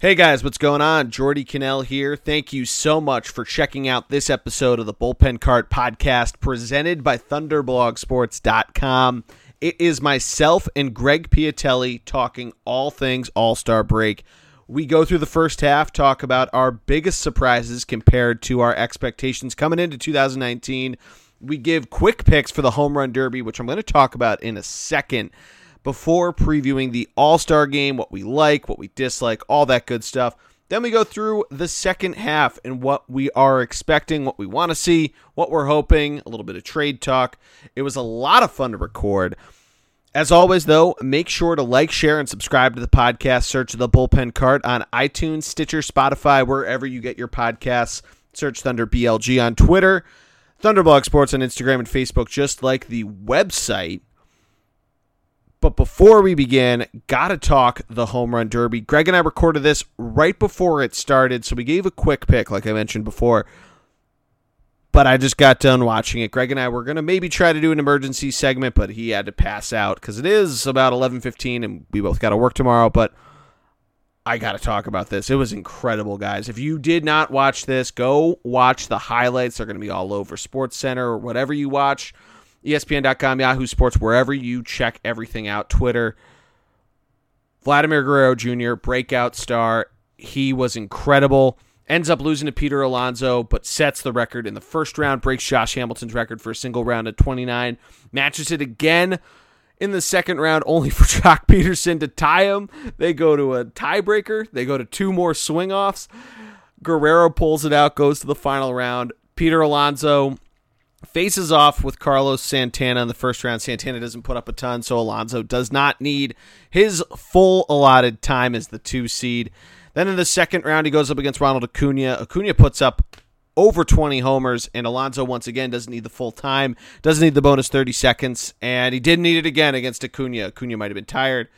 Hey guys, what's going on? Geordie Connell here. Thank you so much for checking out this episode of the Bullpen Cart podcast presented by ThunderblogSports.com. It is myself and Greg Piatelli talking all things All Star break. We go through the first half, talk about our biggest surprises compared to our expectations coming into 2019. We give quick picks for the Home Run Derby, which I'm going to talk about in a second before previewing the All Star game, what we like, what we dislike, all that good stuff. Then we go through the second half and what we are expecting, what we want to see, what we're hoping, a little bit of trade talk. It was a lot of fun to record. As always, though, make sure to like, share, and subscribe to the podcast. Search the Bullpen Cart on iTunes, Stitcher, Spotify, wherever you get your podcasts. Search Thunder BLG on Twitter, Thunderblog Sports on Instagram and Facebook, just like the website. But before we begin, gotta talk the home run derby. Greg and I recorded this right before it started, so we gave a quick pick, like I mentioned before. But I just got done watching it. Greg and I were gonna maybe try to do an emergency segment, but he had to pass out because it is about eleven fifteen, and we both got to work tomorrow. But I got to talk about this. It was incredible, guys. If you did not watch this, go watch the highlights. They're to be all over Sports Center or whatever you watch. ESPN.com, Yahoo Sports, wherever you check everything out. Twitter. Vladimir Guerrero Jr., breakout star. He was incredible. Ends up losing to Peter Alonso, but sets the record in the first round, breaks Josh Hamilton's record for a single round at 29, matches it again in the second round, only for Joc Pederson to tie him. They go to a tiebreaker, they go to two more swing offs. Guerrero pulls it out, goes to the final round. Peter Alonso faces off with Carlos Santana in the first round. Santana doesn't put up a ton, so Alonso does not need his full allotted time as the two seed. Then in the second round, he goes up against Ronald Acuna. Acuna puts up over 20 homers, and Alonso once again doesn't need the full time, doesn't need the bonus 30 seconds, and he didn't need it again against Acuna. Acuna might have been tired,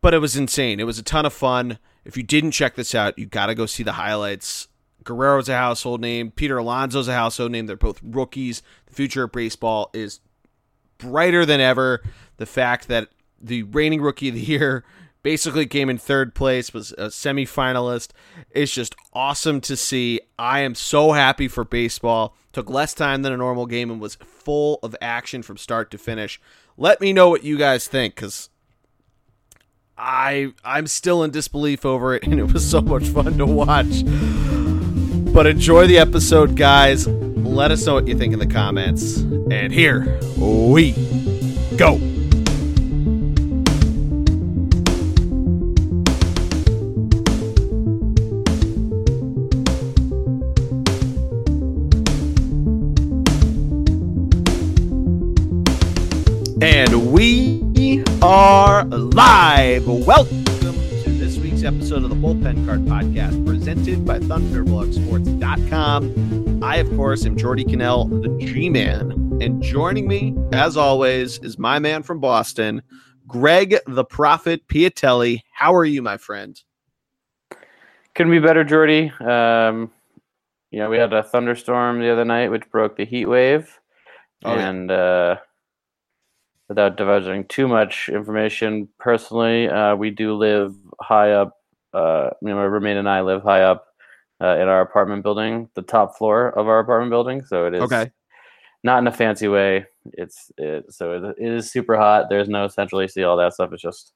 but it was insane. It was a ton of fun. If you didn't check this out, you got to go see the highlights. Guerrero's a household name. Peter Alonso's a household name. They're both rookies. The future of baseball is brighter than ever. The fact that the reigning rookie of the year basically came in third place, was a semifinalist. It's just awesome to see. I am so happy for baseball. Took less time than a normal game and was full of action from start to finish. Let me know what you guys think because I I'm still in disbelief over it, and it was so much fun to watch. But enjoy the episode, guys. Let us know what you think in the comments. And here we go. And we are live. Welcome week's episode of the Bullpen Cart Podcast presented by ThunderblogSports.com. I, of course, am Geordie Connell, the G Man. And joining me, as always, is my man from Boston, Greg the Prophet Piatelli. How are you, my friend? Couldn't be better, Geordie. Um, you know, we had a thunderstorm the other night, which broke the heat wave. Oh, yeah. and uh, without divulging too much information, personally, uh, we do live high up. Uh, you know, my roommate and I live high up uh, in our apartment building, the top floor of our apartment building. So it is Okay. not in a fancy way. It's it, so it, it is super hot. There's no central AC, all that stuff. It's just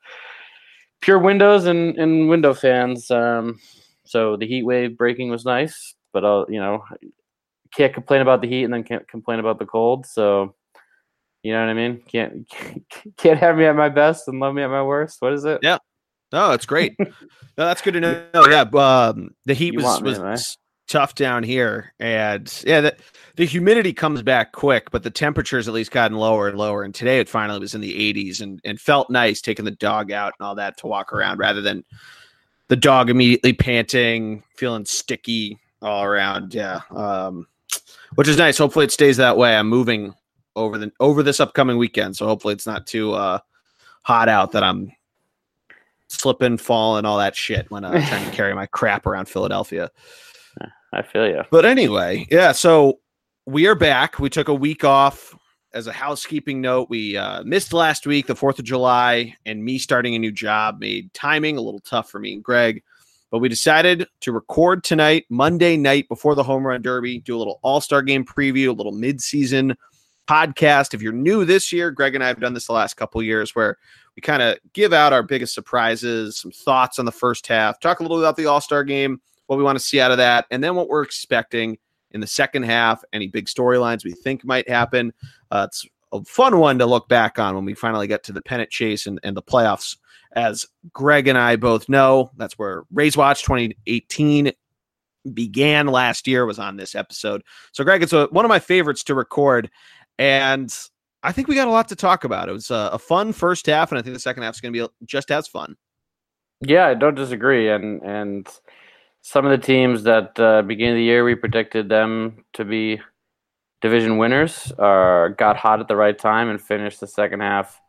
pure windows and, and window fans. Um, so the heat wave breaking was nice, but uh, you know, can't complain about the heat and then can't complain about the cold. So you know what I mean? Can't can't have me at my best and love me at my worst. What is it? Yeah. No, it's great. no, that's good to know. Yeah, um, the heat You was was right? tough down here, and yeah, the, the humidity comes back quick, but the temperatures at least gotten lower and lower. And today it finally was in the 80s, and and felt nice taking the dog out and all that to walk around, rather than the dog immediately panting, feeling sticky all around. Yeah, um, which is nice. Hopefully it stays that way. I'm moving over the over this upcoming weekend, so hopefully it's not too uh, hot out that I'm slipping, falling, all that shit when I'm trying to carry my crap around Philadelphia. I feel you. But anyway, yeah. So we are back. We took a week off as a housekeeping note, we uh, missed last week, the 4th of July, and me starting a new job made timing a little tough for me and Greg. But we decided to record tonight, Monday night before the home run derby, do a little all star game preview, a little mid season podcast. If you're new this year, Greg and I have done this the last couple years where we kind of give out our biggest surprises, some thoughts on the first half, talk a little about the all star game, what we want to see out of that, and then what we're expecting in the second half, any big storylines we think might happen. Uh, it's a fun one to look back on when we finally get to the pennant chase and, and the playoffs. As Greg and I both know, that's where Rays Watch 2018 began last year, was on this episode. So, Greg, it's a, one of my favorites to record. And I think we got a lot to talk about. It was a, a fun first half, and I think the second half is going to be just as fun. Yeah, I don't disagree. And, and, some of the teams that uh, beginning of the year we predicted them to be division winners are got hot at the right time and finished the second half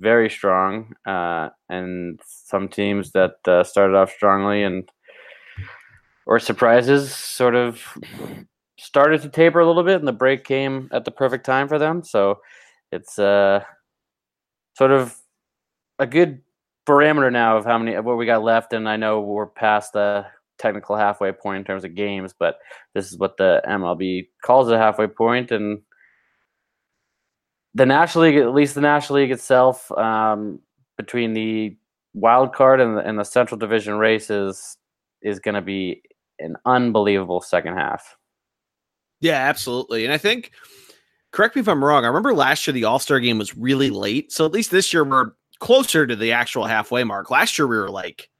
very strong. Uh, and some teams that uh, started off strongly and or surprises sort of started to taper a little bit, and the break came at the perfect time for them. So it's uh, sort of a good parameter now of how many of what we got left, and I know we're past the technical halfway point in terms of games, but this is what the MLB calls a halfway point, and the National League, at least the National League itself, um, between the wild card and the, and the Central Division races, is going to be an unbelievable second half. Yeah, absolutely, and I think. Correct me if I'm wrong. I remember last year the All Star game was really late, so at least this year we're closer to the actual halfway mark. Last year we were like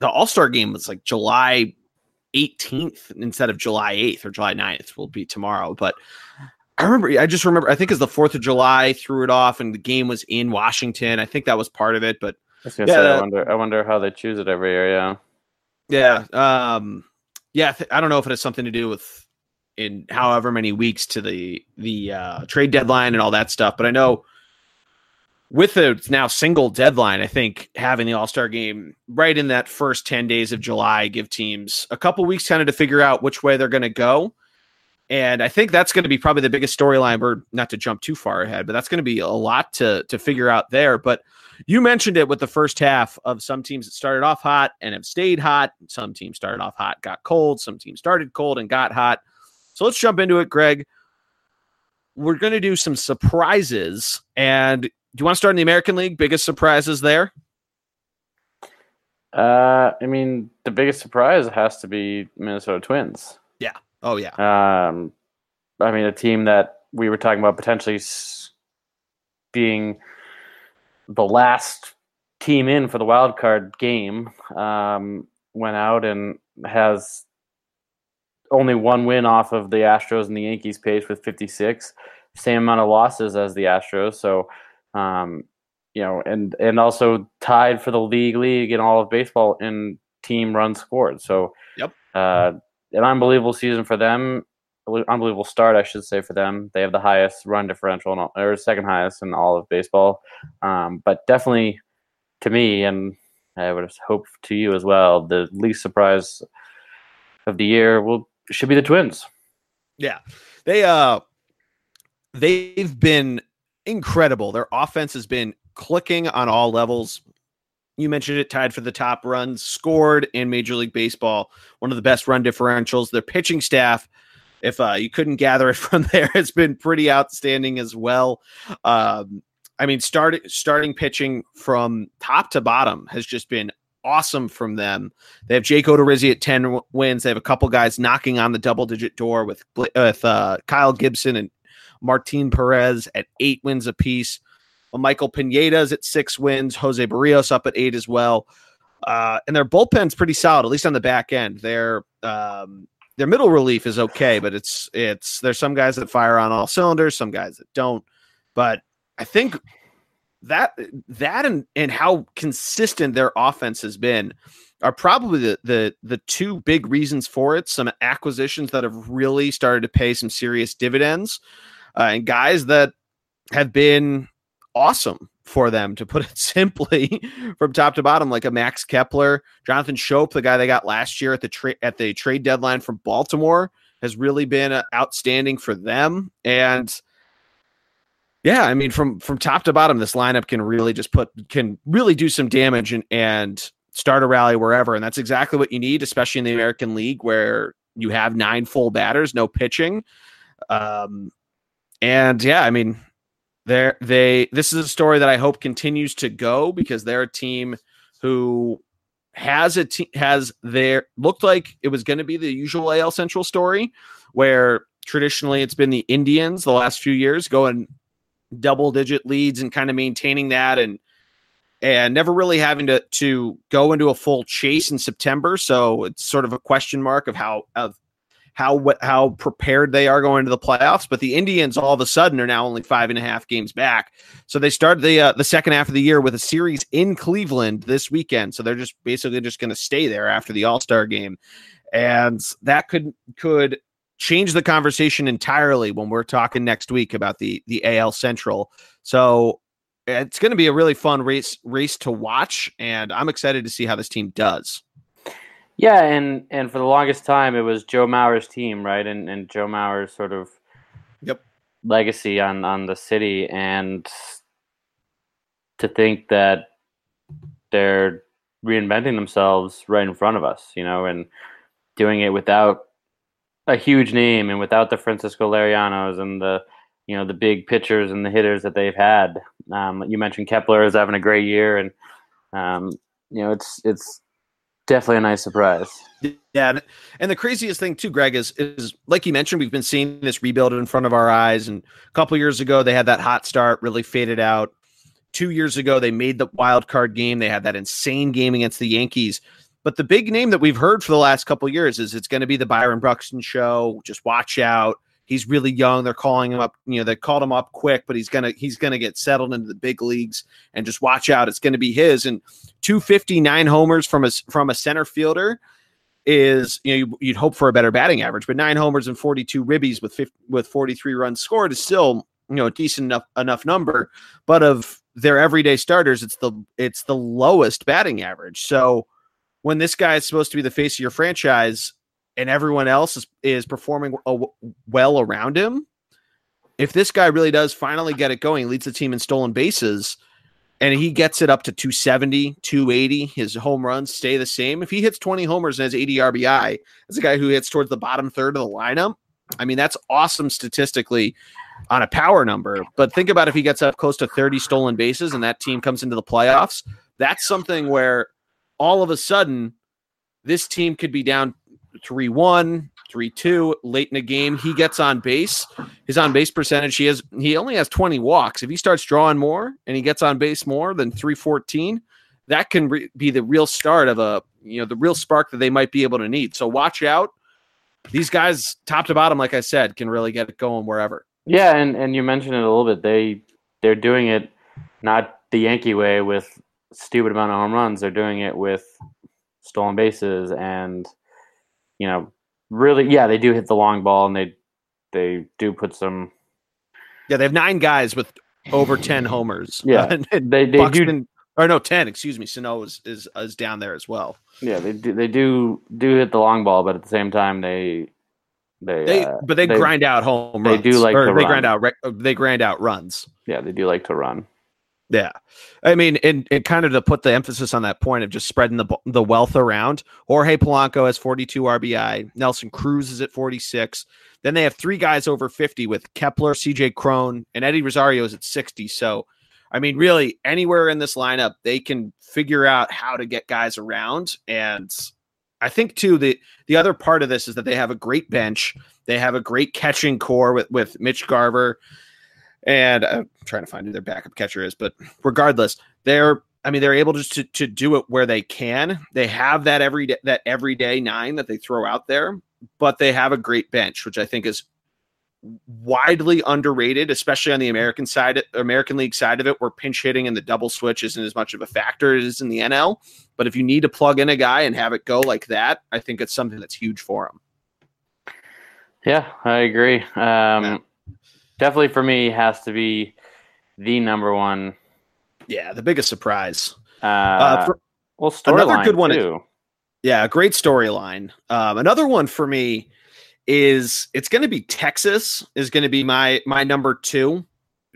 the All Star game was like July 18th instead of July 8th or July 9th will be tomorrow. But I remember, I just remember, I think it's the 4th of July threw it off and the game was in Washington. I think that was part of it. But I, yeah, say, I wonder, I wonder how they choose it every year. Yeah. Yeah. Um, yeah. Th- I don't know if it has something to do with in however many weeks to the, the uh, trade deadline and all that stuff. But I know with the now single deadline, I think having the All Star game right in that first 10 days of July give teams a couple weeks kind of to figure out which way they're going to go. And I think that's going to be probably the biggest storyline. We're not to jump too far ahead, but that's going to be a lot to to figure out there. But you mentioned it with the first half of some teams that started off hot and have stayed hot. Some teams started off hot, got cold. Some teams started cold and got hot. So let's jump into it, Greg. We're going to do some surprises, and do you want to start in the American League? Biggest surprises there? Uh, I mean, the biggest surprise has to be Minnesota Twins. Yeah. Oh yeah. Um, I mean, a team that we were talking about potentially being the last team in for the wild card game um, went out and has only one win off of the Astros and the Yankees pace with 56, same amount of losses as the Astros. So um, you know, and and also tied for the league league in all of baseball in team runs scored. So, yep, uh, an unbelievable season for them. Unbelievable start, I should say, for them. They have the highest run differential, all, or second highest in all of baseball. Um, but definitely, to me, and I would hope to you as well, the least surprise of the year will should be the Twins. Yeah, they uh, they've been incredible. Their offense has been clicking on all levels. You mentioned it, tied for the top runs scored in Major League Baseball. One of the best run differentials. Their pitching staff, if uh, you couldn't gather it from there, has been pretty outstanding as well. Um, I mean, starting starting pitching from top to bottom has just been awesome from them. They have Jake Odorizzi at 10 wins. They have a couple guys knocking on the double digit door with with uh, Kyle Gibson and Martin Perez at eight wins apiece. Well, Michael Pineda's at six wins. Jose Berrios up at eight as well. Uh, and their bullpen's pretty solid, at least on the back end. Their um, their middle relief is okay, but it's it's there's some guys that fire on all cylinders, some guys that don't. But I think that that and and how consistent their offense has been are probably the the the two big reasons for it. Some acquisitions that have really started to pay some serious dividends uh, and guys that have been awesome for them, to put it simply, from top to bottom, like a Max Kepler, Jonathan Schoop, the guy they got last year at the trade at the trade deadline from Baltimore, has really been uh, outstanding for them. And Yeah, I mean from from top to bottom, this lineup can really just put can really do some damage and and start a rally wherever, and that's exactly what you need, especially in the American League where you have nine full batters, no pitching. Um, and yeah, I mean, they they this is a story that I hope continues to go because they're a team who has a te- has their looked like it was going to be the usual AL Central story where traditionally it's been the Indians the last few years going double digit leads and kind of maintaining that and and never really having to to go into a full chase in September. So it's sort of a question mark of how of how how prepared they are going to the playoffs. But the Indians all of a sudden are now only five and a half games back. So they started the uh, the second half of the year with a series in Cleveland this weekend. So they're just basically just going to stay there after the All Star game, and that could could change the conversation entirely when we're talking next week about the the AL Central. So it's going to be a really fun race race to watch, and I'm excited to see how this team does. Yeah, and and for the longest time, it was Joe Mauer's team, right? And and Joe Mauer's sort of yep legacy on on the city, and to think that they're reinventing themselves right in front of us, you know, and doing it without a huge name and without the Francisco Lirianos and the you know the big pitchers and the hitters that they've had. Um, you mentioned Kepler is having a great year, and um, you know it's it's definitely a nice surprise. Yeah, and the craziest thing too, Greg, is is like you mentioned, we've been seeing this rebuild in front of our eyes. And a couple years ago, they had that hot start, really faded out. Two years ago, they made the wild card game. They had that insane game against the Yankees. But the big name that we've heard for the last couple years is it's going to be the Byron Buxton show. Just watch out he's really young. They're calling him up. You know, they called him up quick, but he's gonna he's gonna get settled into the big leagues. And just watch out, it's gonna be his. And 259 homers from a from a center fielder is you know you'd hope for a better batting average, but nine homers and 42 ribbies with 50, with 43 runs scored is still you know a decent enough enough number. But of their everyday starters, it's the it's the lowest batting average. So when this guy is supposed to be the face of your franchise, and everyone else is, is performing well around him, if this guy really does finally get it going, leads the team in stolen bases, and he gets it up to 270, 280, his home runs stay the same. If he hits 20 homers and has 80 RBI, as a guy who hits towards the bottom third of the lineup. I mean, that's awesome statistically on a power number. But think about if he gets up close to 30 stolen bases and that team comes into the playoffs. That's something where all of a sudden this team could be down 3 1, 3 2 late in the game. He gets on base. His on base percentage, he has he only has 20 walks. If he starts drawing more and he gets on base more than 314, that can re- be the real start of a, you know, the real spark that they might be able to need. So watch out. These guys, top to bottom, like I said, can really get it going wherever. Yeah, and, and you mentioned it a little bit. They they're doing it not the Yankee way with stupid amount of home runs. They're doing it with stolen bases and you know, really, yeah, they do hit the long ball and they they do put some. Yeah, they have nine guys with over ten homers. Yeah, uh, and, they they Buxton, do. Or no, ten. Excuse me. Sano is, is is down there as well. Yeah, they do. They do do hit the long ball, but at the same time, they they, they uh, but they, they, grind out home. They runs, do like they run. grind out. They grind out runs. Yeah, they do like to run. Yeah, I mean, and, and kind of to put the emphasis on that point of just spreading the the wealth around. Jorge Polanco has 42 RBI. Nelson Cruz is at 46. Then they have three guys over 50 with Kepler, CJ Cron, and Eddie Rosario is at 60. So, I mean, really, anywhere in this lineup, they can figure out how to get guys around. And I think too the the other part of this is that they have a great bench. They have a great catching core with with Mitch Garver. And I'm trying to find who their backup catcher is, but regardless, they're I mean, they're able to, to, to do it where they can. They have that every day, that everyday nine that they throw out there, but they have a great bench, which I think is widely underrated, especially on the American side, American League side of it, where pinch hitting and the double switch isn't as much of a factor as in the NL. But if you need to plug in a guy and have it go like that, I think it's something that's huge for them. Yeah, I agree. Um, yeah definitely for me has to be the number one. Yeah, the biggest surprise. Uh, uh for, well, another good one. Too. Yeah, great storyline. Um, another one for me is it's going to be Texas is going to be my my number two,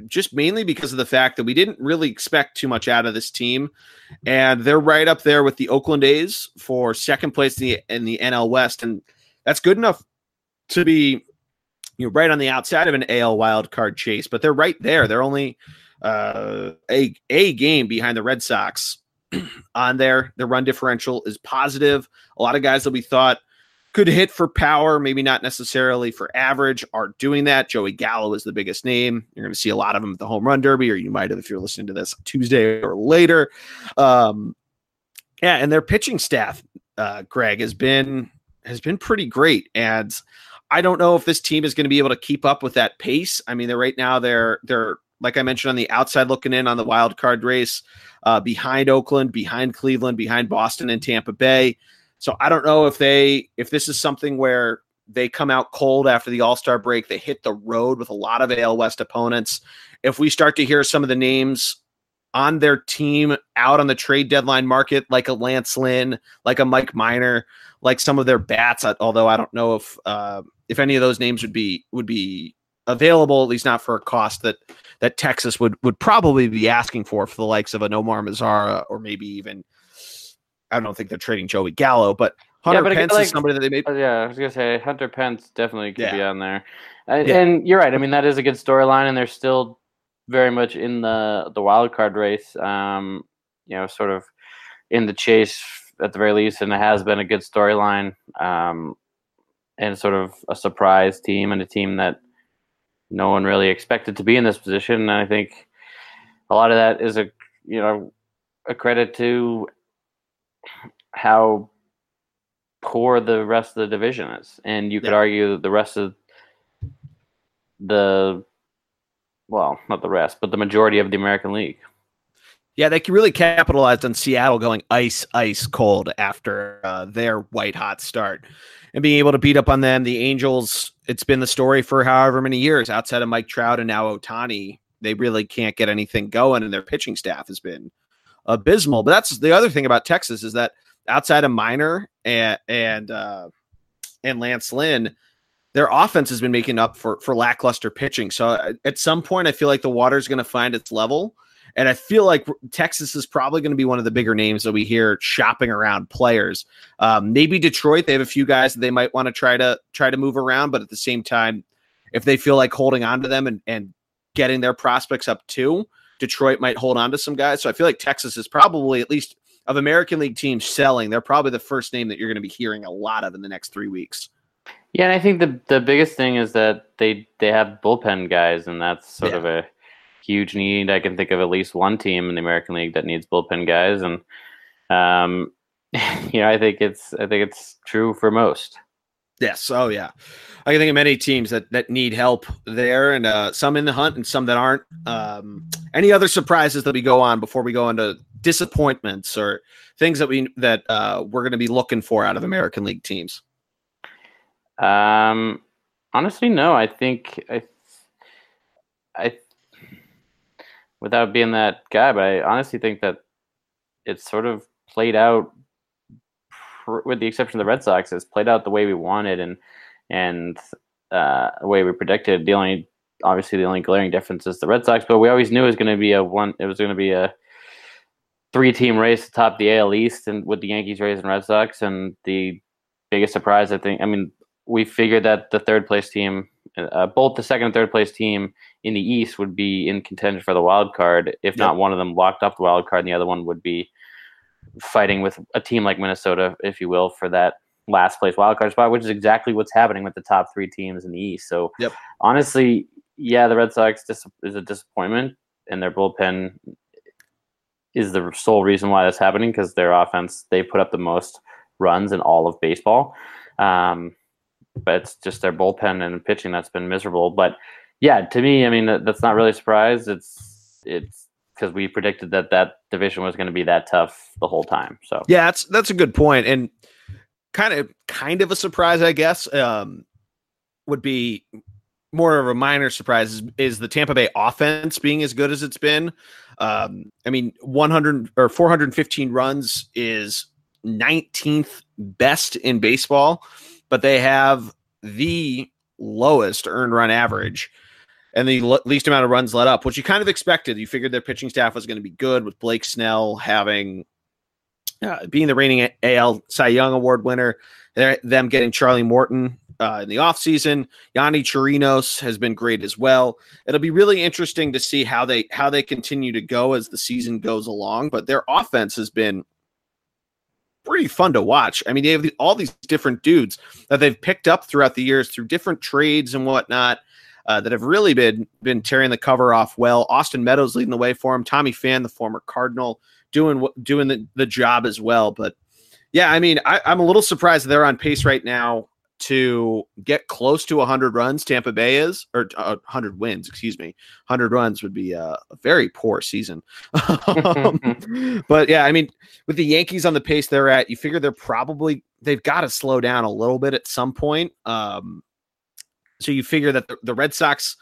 just mainly because of the fact that we didn't really expect too much out of this team, and they're right up there with the Oakland A's for second place in the in the NL West, and that's good enough to be you know right on the outside of an AL wild card chase, but they're right there. They're only uh, a a game behind the Red Sox on there. Their run differential is positive. A lot of guys that we thought could hit for power, maybe not necessarily for average, are doing that. Joey Gallo is the biggest name. You're going to see a lot of them at the home run derby, or you might have if you're listening to this Tuesday or later. Um, yeah, and their pitching staff, uh, Greg, has been has been pretty great, and I don't know if this team is going to be able to keep up with that pace. I mean, they're right now they're they're like I mentioned on the outside looking in on the wild card race, uh, behind Oakland, behind Cleveland, behind Boston and Tampa Bay. So I don't know if they if this is something where they come out cold after the All Star break. They hit the road with a lot of AL West opponents. If we start to hear some of the names on their team out on the trade deadline market, like a Lance Lynn, like a Mike Minor, like some of their bats, although I don't know if uh, if any of those names would be would be available, at least not for a cost that that Texas would would probably be asking for for the likes of a Nomar Mazara or maybe even I don't think they're trading Joey Gallo, but Hunter yeah, Pence like, is somebody that they made. Uh, yeah, I was gonna say Hunter Pence definitely could yeah. be on there, and, yeah. and, you're right. I mean, that is a good storyline, and they're still very much in the the wild card race. Um, you know, sort of in the chase at the very least, and it has been a good storyline. Um, and sort of a surprise team and a team that no one really expected to be in this position. And I think a lot of that is a you know a credit to how poor the rest of the division is. And you could yeah. argue that the rest of the well, not the rest, but the majority of the American League. Yeah, they really capitalized on Seattle going ice, ice cold after uh, their white hot start and being able to beat up on them. The Angels, it's been the story for however many years outside of Mike Trout and now Ohtani. They really can't get anything going, and their pitching staff has been abysmal. But that's the other thing about Texas is that outside of Minor and and uh, and Lance Lynn, their offense has been making up for for lackluster pitching. So uh, at some point, I feel like the water is going to find its level. And I feel like Texas is probably going to be one of the bigger names that we hear shopping around players. Um, maybe Detroit, they have a few guys that they might want to try to try to move around, but at the same time, if they feel like holding on to them and, and getting their prospects up too, Detroit might hold on to some guys. So I feel like Texas is probably at least of American League teams selling, they're probably the first name that you're going to be hearing a lot of in the next three weeks. Yeah, and I think the the biggest thing is that they they have bullpen guys, and that's sort yeah. of a huge need. I can think of at least one team in the American League that needs bullpen guys, and um, you know, I think it's I think it's true for most. Yes. Oh, yeah. I can think of many teams that that need help there, and uh, some in the hunt, and some that aren't. Um, any other surprises that we go on before we go into disappointments or things that we that uh, we're going to be looking for out of American League teams? Um, honestly, no. I think I, I, without being that guy, but I honestly think that it's sort of played out, with the exception of the Red Sox, it's played out the way we wanted and and uh, the way we predicted. The only obviously the only glaring difference is the Red Sox, but we always knew it was going to be a one. It was going to be a three team race atop the AL East and with the Yankees, Rays, and Red Sox. And the biggest surprise, I think, I mean, we figured that the third place team, uh, both the second and third place team in the East would be in contention for the wild card. If not one of them locked up the wild card, and the other one would be fighting with a team like Minnesota, if you will, for that last place wild card spot, which is exactly what's happening with the top three teams in the East. So, yep. honestly, yeah, the Red Sox dis- is a disappointment, and their bullpen is the sole reason why that's happening because their offense they put up the most runs in all of baseball. Um, but it's just their bullpen and pitching that's been miserable. But yeah, to me, I mean that, that's not really a surprise. It's it's because we predicted that that division was going to be that tough the whole time. So yeah, that's that's a good point and kind of kind of a surprise, I guess. Um, would be more of a minor surprise is, is, the Tampa Bay offense being as good as it's been. Um, I mean, 100 or 415 runs is 19th best in baseball, but they have the lowest earned run average. and the least amount of runs let up, which you kind of expected. You figured their pitching staff was going to be good with Blake Snell having uh, being the reigning AL Cy Young Award winner, them getting Charlie Morton uh, in the offseason. Yonny Chirinos has been great as well. It'll be really interesting to see how they how they continue to go as the season goes along. But their offense has been pretty fun to watch. I mean, they have all these different dudes that they've picked up throughout the years through different trades and whatnot. Uh, that have really been been tearing the cover off well. Austin Meadows leading the way for him. Tommy Pham, the former Cardinal, doing doing the, the job as well. But yeah, I mean, I, I'm a little surprised they're on pace right now to get close to 100 runs. Tampa Bay is, or uh, 100 wins, excuse me. 100 runs would be a, a very poor season. um, but yeah, I mean, with the Yankees on the pace they're at, you figure they're probably they've got to slow down a little bit at some point. Um, so you figure that the, the Red Sox,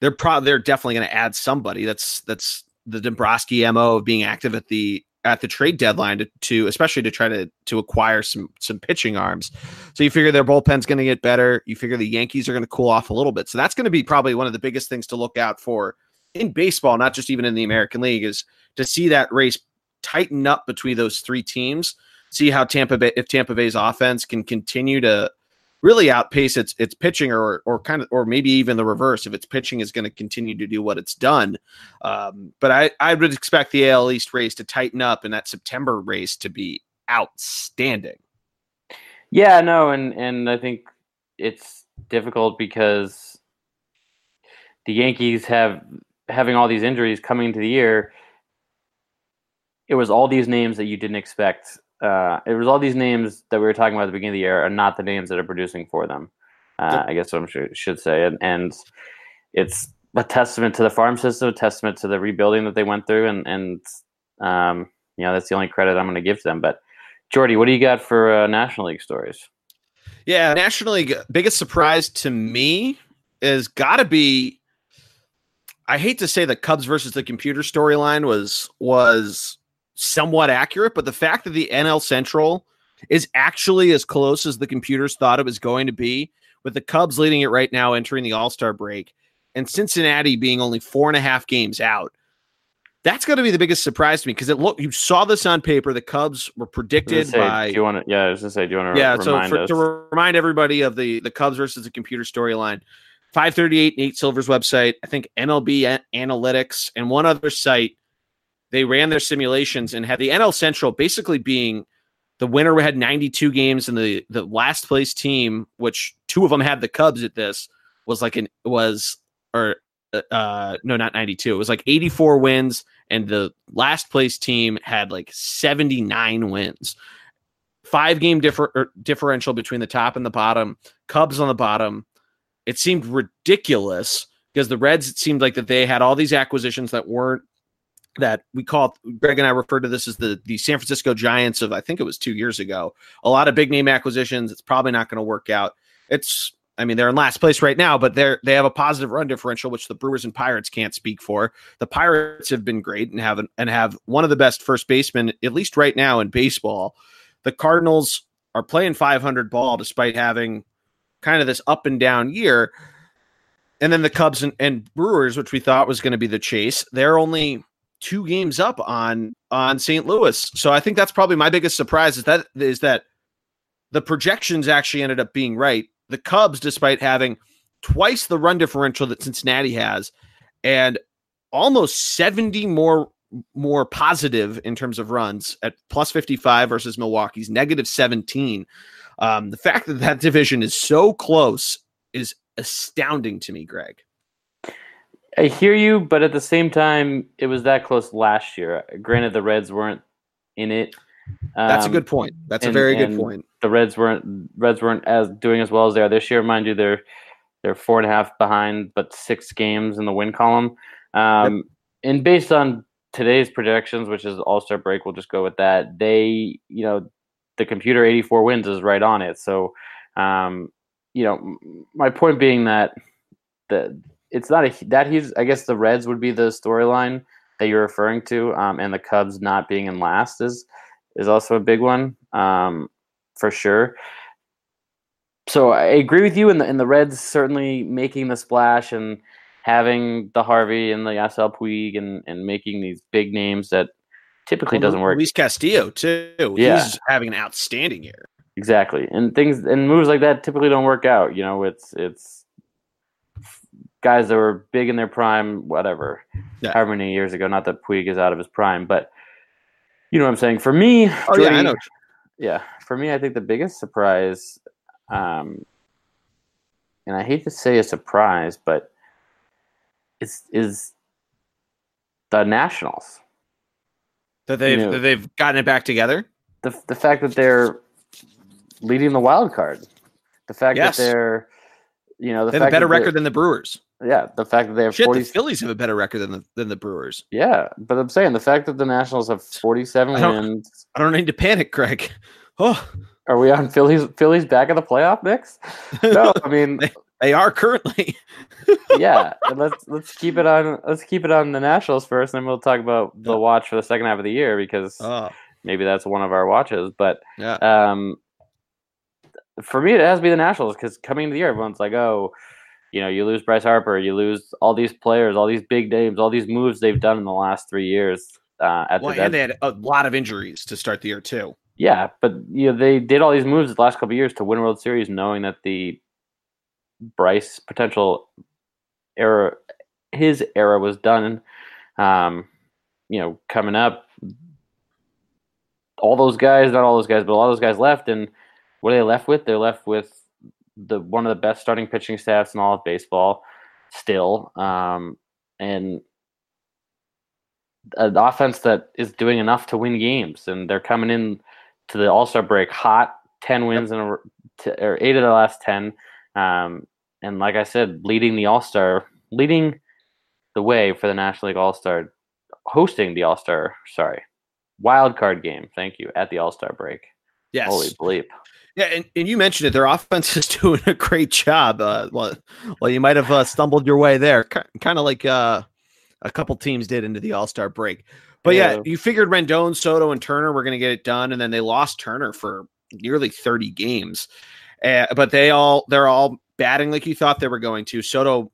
they're probably they're definitely going to add somebody. That's that's the Dombrowski mo of being active at the at the trade deadline to, to especially to try to to acquire some some pitching arms. So you figure their bullpen's going to get better. You figure the Yankees are going to cool off a little bit. So that's going to be probably one of the biggest things to look out for in baseball, not just even in the American League, is to see that race tighten up between those three teams. See how Tampa Bay, if Tampa Bay's offense can continue to really outpace its its pitching or or kind of or maybe even the reverse if its pitching is going to continue to do what it's done. Um, but I I would expect the AL East race to tighten up and that September race to be outstanding. Yeah, no, and and I think it's difficult because the Yankees have having all these injuries coming into the year. It was all these names that you didn't expect uh, it was all these names that we were talking about at the beginning of the year are not the names that are producing for them. Uh, I guess what I should say, and, and it's a testament to the farm system, a testament to the rebuilding that they went through, and and um, you know that's the only credit I'm going to give to them. But Geordie, what do you got for uh, National League stories? Yeah, National League biggest surprise to me is got to be. I hate to say the Cubs versus the computer storyline was was somewhat accurate, but the fact that the NL Central is actually as close as the computers thought it was going to be, with the Cubs leading it right now entering the All Star break, and Cincinnati being only four and a half games out. That's going to be the biggest surprise to me because it look you saw this on paper. The Cubs were predicted say, by. Do you want to? Yeah, I was going to say, do you want to? Yeah, so for, to remind everybody of the the Cubs versus the computer storyline, 538 Nate Silver's website, I think MLB Analytics, and one other site they ran their simulations and had the NL Central basically being the winner had 92 games and the the last place team which two of them had the Cubs at this was like an was or uh, uh no not 92 it was like 84 wins and the last place team had like 79 wins. Five game differ- er, differential between the top and the bottom Cubs on the bottom. It seemed ridiculous because the Reds it seemed like that they had all these acquisitions that weren't that we call Greg and I refer to this as the the San Francisco Giants of I think it was two years ago. A lot of big name acquisitions. It's probably not going to work out. It's I mean they're in last place right now, but they're they have a positive run differential, which the Brewers and Pirates can't speak for. The Pirates have been great and have and have one of the best first basemen at least right now in baseball. The Cardinals are playing 500 ball despite having kind of this up and down year. And then the Cubs and, and Brewers, which we thought was going to be the chase, they're only two games up on on St. Louis. So I think that's probably my biggest surprise is that is that the projections actually ended up being right. The Cubs, despite having twice the run differential that Cincinnati has, and almost 70 more more positive in terms of runs at plus 55 versus Milwaukee's negative 17. Um, the fact that that division is so close is astounding to me, Greg. I hear you, but at the same time, it was that close last year. Granted, the Reds weren't in it. Um, That's a good um, point. That's and, a very good point. The Reds weren't Reds weren't as doing as well as they are this year. Mind you, they're they're four and a half behind, but six games in the win column. Um, yep. And based on today's projections, which is All Star break, we'll just go with that. They, you know, the computer 84 wins is right on it. So, um, you know, my point being that the it's not a that he's I guess the Reds would be the storyline that you're referring to, um, and the Cubs not being in last is is also a big one um, for sure. So I agree with you, and the and the Reds certainly making the splash, and having the Harvey and the Yasiel Puig and and making these big names that typically Well, doesn't work. Luis Castillo too. Yeah. He's having an outstanding year. Exactly, and things and moves like that typically don't work out. You know, it's it's guys that were big in their prime, whatever, Yeah. however many years ago. Not that Puig is out of his prime, but you know what I'm saying. For me, Oh yeah, I know. yeah, for me, I think the biggest surprise, um, and I hate to say a surprise, but it's is the Nationals. That they've know- that they've gotten it back together. the the fact that they're leading the wild card, the fact Yes. that they're, you know, the They have a better record than the Brewers. Yeah, the fact that they have Shit, forty. the Phillies have a better record than the than the Brewers. yeah, but I'm saying the fact that the Nationals have forty-seven I wins. I don't need to panic, Craig. Oh, Are we on Phillies? Phillies back in the playoff mix? No, I mean, they are currently. yeah. let's let's keep it on. Let's keep it on the Nationals first, and then we'll talk about the watch for the second half of the year because Oh, maybe that's one of our watches. But yeah. um, for me, it has to be the Nationals because coming into the year, everyone's like, "Oh, you know, you lose Bryce Harper, you lose all these players, all these big names, all these moves they've done in the last three years." Uh, at Well, the and they had a lot of injuries to start the year too. yeah, but you know, they did all these moves the last couple of years to win World Series, knowing that the Bryce potential era, his era was done. Um, you know, coming up, all those guys, not all those guys, but a lot of those guys left, and what are they left with? They're left with the one of the best starting pitching staffs in all of baseball, still, um, and an offense that is doing enough to win games, and they're coming in to the All Star break hot, ten wins in a, or eight of the last ten, um, and like I said, leading the All Star, leading the way for the National League All Star, hosting the All Star, sorry, wild card game. Thank you at the All Star break. Yes. Holy bleep! Yeah, and, and you mentioned it. Their offense is doing a great job. Uh, well, well, you might have uh, stumbled your way there, kind of like uh, a couple teams did into the All Star break. But yeah. Yeah. you figured Rendon, Soto, and Turner were going to get it done, and then they lost Turner for nearly thirty games. Uh, but they all they're all batting like you thought they were going to. Soto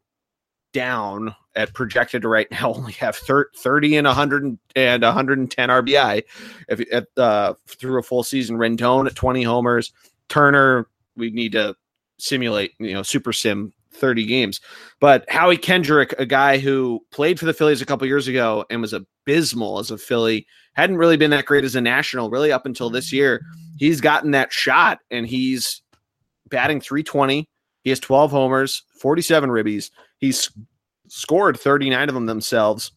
down at projected to right now only have thir- 30 and 100 and 110 RBI if at uh through a full season Rendon at 20 homers Turner we need to simulate you know super sim 30 games but Howie Kendrick a guy who played for the Phillies a couple years ago and was abysmal as a Philly hadn't really been that great as a national really up until this year he's gotten that shot and he's batting 320 he has 12 homers 47 ribbies he's scored 39 of them themselves.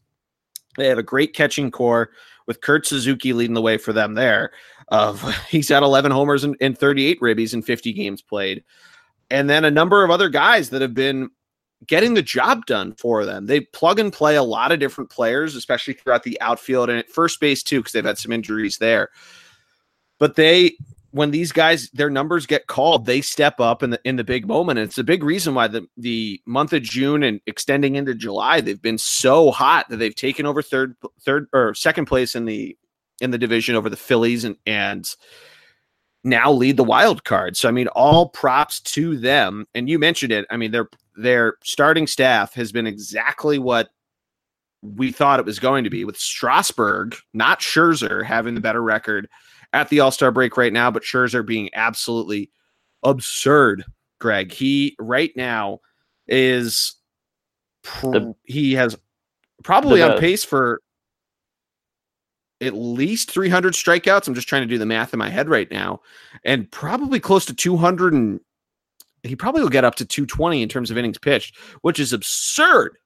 They have a great catching core with Kurt Suzuki leading the way for them there. Of he's got 11 homers and, and 38 ribbies in 50 games played. And then a number of other guys that have been getting the job done for them. They plug and play a lot of different players, especially throughout the outfield and at first base too, because they've had some injuries there. But they when these guys their numbers get called, they step up in the in the big moment. And it's a big reason why the the month of June and extending into July, they've been so hot that they've taken over third third or second place in the in the division over the Phillies and and now lead the wild card. So I mean, all props to them. And you mentioned it. I mean, their their starting staff has been exactly what we thought it was going to be with Strasburg, not Scherzer, having the better record at the All Star break right now, but Scherzer being absolutely absurd. Greg, he right now is pr- The- he has probably on pace for at least 300 strikeouts. I'm just trying to do the math in my head right now, and probably close to 200 and he probably will get up to 220 in terms of innings pitched, which is absurd,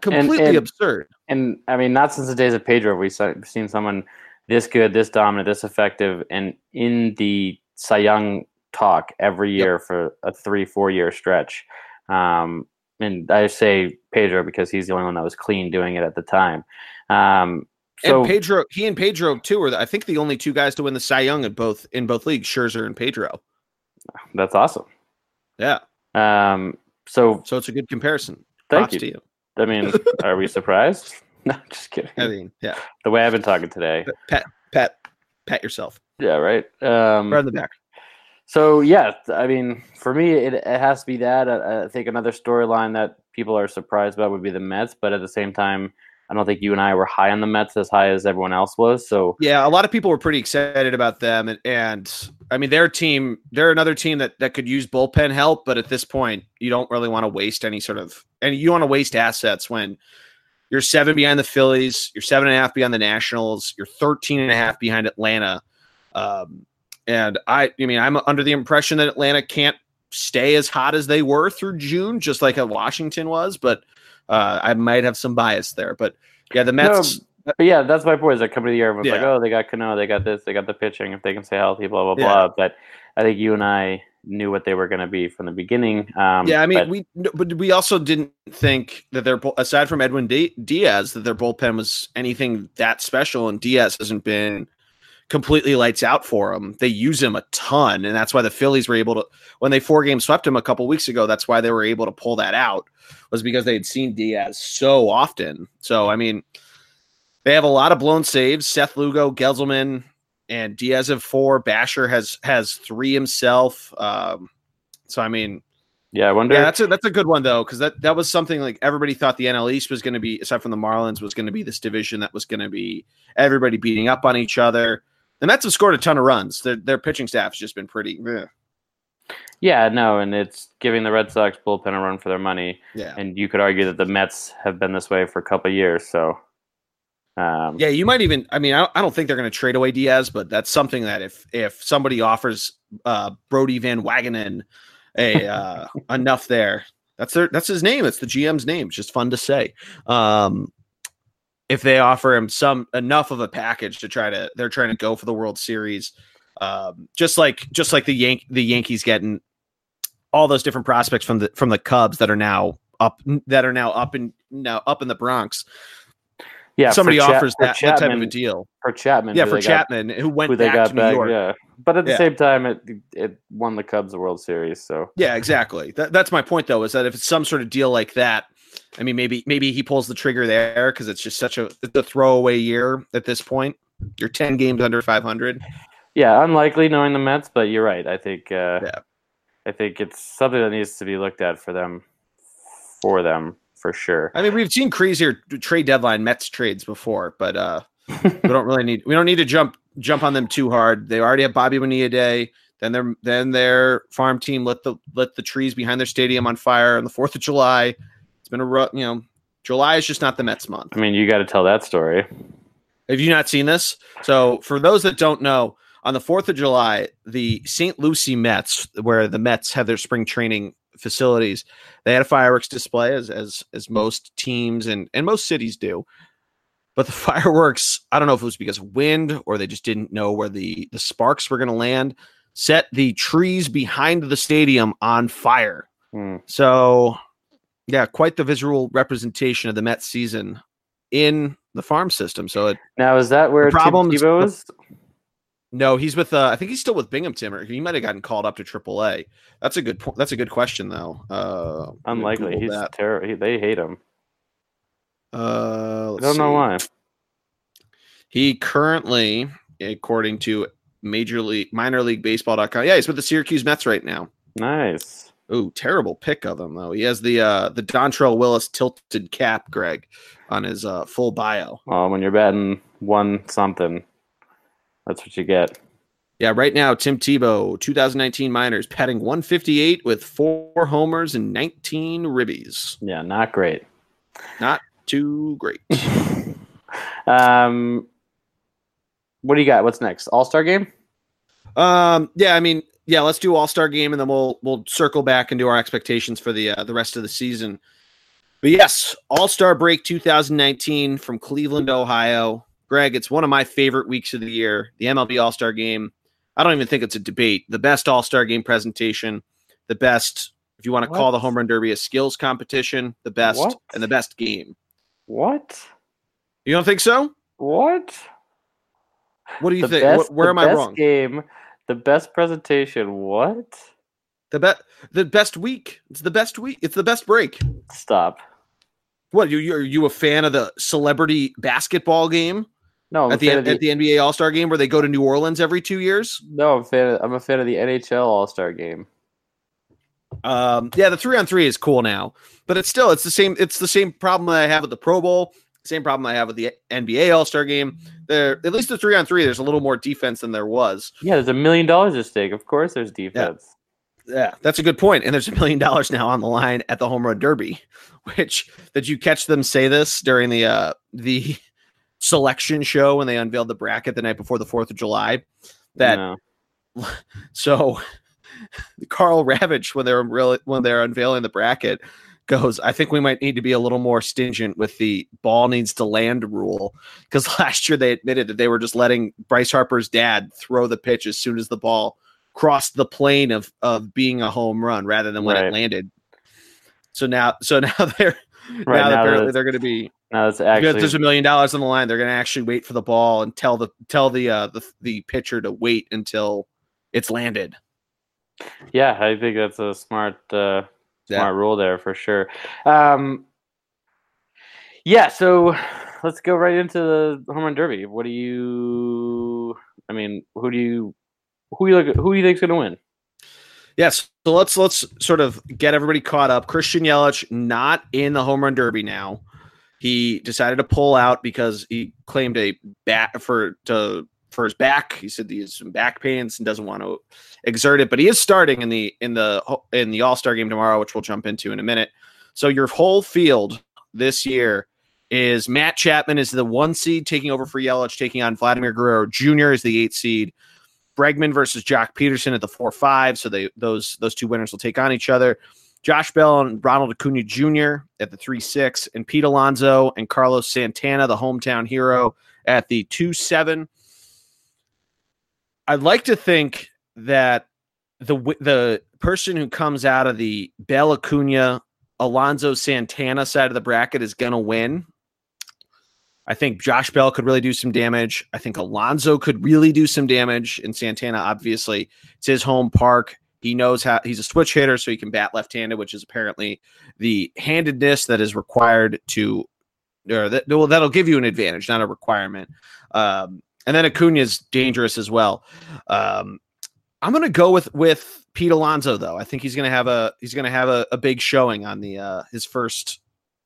completely and- absurd. And I mean, not since the days of Pedro have we se- seen someone this good, this dominant, this effective, and in the Cy Young talk every year for a three, four year stretch. Um, and I say Pedro because he's the only one that was clean doing it at the time. Um, so and Pedro, he and Pedro too are, the- I think, the only two guys to win the Cy Young in both in both leagues, Scherzer and Pedro. that's awesome. Yeah, Um, so so it's a good comparison. thank Props you. to you. I mean, are we surprised? No, just kidding. I mean, yeah, the way I've been talking today. pat, pat, pat yourself Yeah, right. Um, right on the back. So yeah, I mean, for me, it, it has to be that. I, I think another storyline that people are surprised about would be the Mets, but at the same time, I don't think you and I were high on the Mets as high as everyone else was. So yeah, a lot of people were pretty excited about them, and, and I mean, their team, they're another team that that could use bullpen help, but at this point, you don't really want to waste any sort of, and you want to waste assets when you're seven behind the Phillies, you're seven and a half behind the Nationals, you're 13 and a half behind Atlanta. Um, and I, I mean, I'm under the impression that Atlanta can't stay as hot as they were through June, just like Washington was. But uh, I might have some bias there. But yeah, the Mets. No, but yeah, that's my point. Is that coming to the year, everyone's Yeah. like, "Oh, they got Cano, they got this, they got the pitching. If they can stay healthy, blah blah Yeah. blah." But I think you and I knew what they were going to be from the beginning. Um, yeah, I mean, but- we but we also didn't think that their aside from Edwin D- Diaz that their bullpen was anything that special, and Diaz hasn't been completely lights out for them. They use him a ton, and that's why the Phillies were able to when they four game swept him a couple weeks ago. That's why they were able to pull that out was because they had seen Diaz so often. So I mean, they have a lot of blown saves. Seth Lugo, Gsellman, and Diaz have four. Basher has has three himself. Um, so I mean. yeah, I wonder. Yeah, that's a that's a good one though, because that that was something like everybody thought the NL East was going to be, aside from the Marlins, was going to be this division that was going to be everybody beating up on each other. The Mets have scored a ton of runs. Their their pitching staff has just been pretty. eh. yeah, no, and it's giving the Red Sox bullpen a run for their money. Yeah, And you could argue that the Mets have been this way for a couple of years. So, um, yeah. You might even. I mean, I, I don't think they're going to trade away Diaz, but that's something that if if somebody offers uh, Brodie Van Wagenen a uh, enough there, that's their that's his name. It's the GM's name. It's just fun to say. Um, if they offer him some enough of a package to try to they're trying to go for the World Series. Um, just like just like the Yank the Yankees getting all those different prospects from the from the Cubs that are now up that are now up in now up in the Bronx. yeah, Somebody offers that, that type of a deal. For Chapman, Yeah, for they got- Chapman, who went who they back got to New back. York. Yeah, but at the Yeah. same time, it it won the Cubs the World Series. So Yeah, exactly. That, that's my point, though, is that if it's some sort of deal like that, I mean, maybe maybe he pulls the trigger there because it's just such a a throwaway year at this point. You're ten games under 500. yeah, unlikely knowing the Mets, but you're right. I think uh, Yeah. I think it's something that needs to be looked at for them, for them for sure. I mean, we've seen crazier trade deadline Mets trades before, but uh, we don't really need we don't need to jump jump on them too hard. They already have Bobby Bonilla Day. Then their then their farm team lit the lit the trees behind their stadium on fire on the Fourth of July. Been a ru- you know July is just not the Mets month. I mean, you got to tell that story. Have you not seen this? So, for those that don't know, on the 4th of July, the St. Lucie Mets, where the Mets have their spring training facilities, they had a fireworks display as as as most teams and and most cities do. But the fireworks, I don't know if it was because of wind or they just didn't know where the the sparks were going to land, set the trees behind the stadium on fire. Hmm. So, yeah, quite the visual representation of the Mets season in the farm system. So it Now, is that where Tim Tebow is? no, he's with. Uh, I think he's still with Binghamton, or he might have gotten called up to AAA. That's a good point. That's a good question, though. Uh, Unlikely. He's terrible. He, they hate him. Uh, I don't know why. He currently, according to Major League Minor League Baseball.com, yeah, he's with the Syracuse Mets right now. Nice. Ooh, terrible pick of him though. He has the uh the Dontrelle Willis tilted cap, Greg, on his uh full bio. Well, when you're batting one something, that's what you get. Yeah, right now Tim Tebow, 2019 Minors, patting 158 with four homers and 19 ribbies. Yeah, not great. Not too great. Um, what do you got? What's next? All Star game? Um, yeah, I mean, yeah, let's do All Star game, and then we'll we'll circle back and do our expectations for the uh, the rest of the season. But yes, All Star break 2019 from Cleveland, Ohio. Greg, it's one of my favorite weeks of the year. The MLB All Star game. I don't even think it's a debate. The best All Star game presentation, the best, if you want to call the home run derby a skills competition, the best, What? and the best game. What? You don't think so? What? What do you The think? best- Wh- Where am I wrong? Game, the best presentation. What? The best, the best week. It's the best week. It's the best break. Stop. What you you are you a fan of the celebrity basketball game? No, I'm at the, of at the NBA All Star game where they go to New Orleans every two years. no, I'm, fan of, I'm a fan of the NHL All Star Game. Um, yeah, the three on three is cool now, but it's still it's the same. It's the same problem that I have with the Pro Bowl. Same problem I have with the NBA All Star Game. There, at least the three on three, there's a little more defense than there was. Yeah, there's a million dollars at stake. Of course, there's defense. Yeah, that's a good point. And there's a million dollars now on the line at the home run derby. Which did you catch them say this during the uh the selection show when they unveiled the bracket the night before the Fourth of July? That No. so Karl Ravech when they're really when they're unveiling the bracket goes, I think we might need to be a little more stingent with the ball needs to land rule because last year they admitted that they were just letting Bryce Harper's dad throw the pitch as soon as the ball crossed the plane of of being a home run rather than when Right. it landed. So now, so now they're Right now, now, apparently they're going to be now that's actually there's a million dollars on the line. They're going to actually wait for the ball and tell the tell the uh the the pitcher to wait until it's landed. yeah. I think that's a smart uh, Yeah. smart rule there for sure. Um, yeah, so let's go right into the home run derby. What do you? I mean, who do you? Who you look? Who do you think's going to win? Yes. So let's let's sort of get everybody caught up. Christian Yelich not in the home run derby now. He decided to pull out because he claimed a bat for to for his back. He said he has some back pains and doesn't want to exert it. But he is starting in the in the in the All Star game tomorrow, which we'll jump into in a minute. So your whole field this year is Matt Chapman is the one seed taking over for Yelich, taking on Vladimir Guerrero Jr. is the eight seed. Bregman versus Joc Pederson at the four five. So they those those two winners will take on each other. Josh Bell and Ronald Acuna Jr. at the three six, and Pete Alonso and Carlos Santana, the hometown hero, at the two seven. I'd like to think that the the person who comes out of the Bell Acuna Alonso Santana side of the bracket is going to win. I think Josh Bell could really do some damage. I think Alonso could really do some damage. And Santana, obviously, it's his home park. He knows how he's a switch hitter, so he can bat left handed, which is apparently the handedness that is required to, or that well, that'll give you an advantage, not a requirement. Um, and then Acuna is dangerous as well. Um, I'm going to go with with Pete Alonso though. I think he's going to have a he's going to have a, a big showing on the uh, his first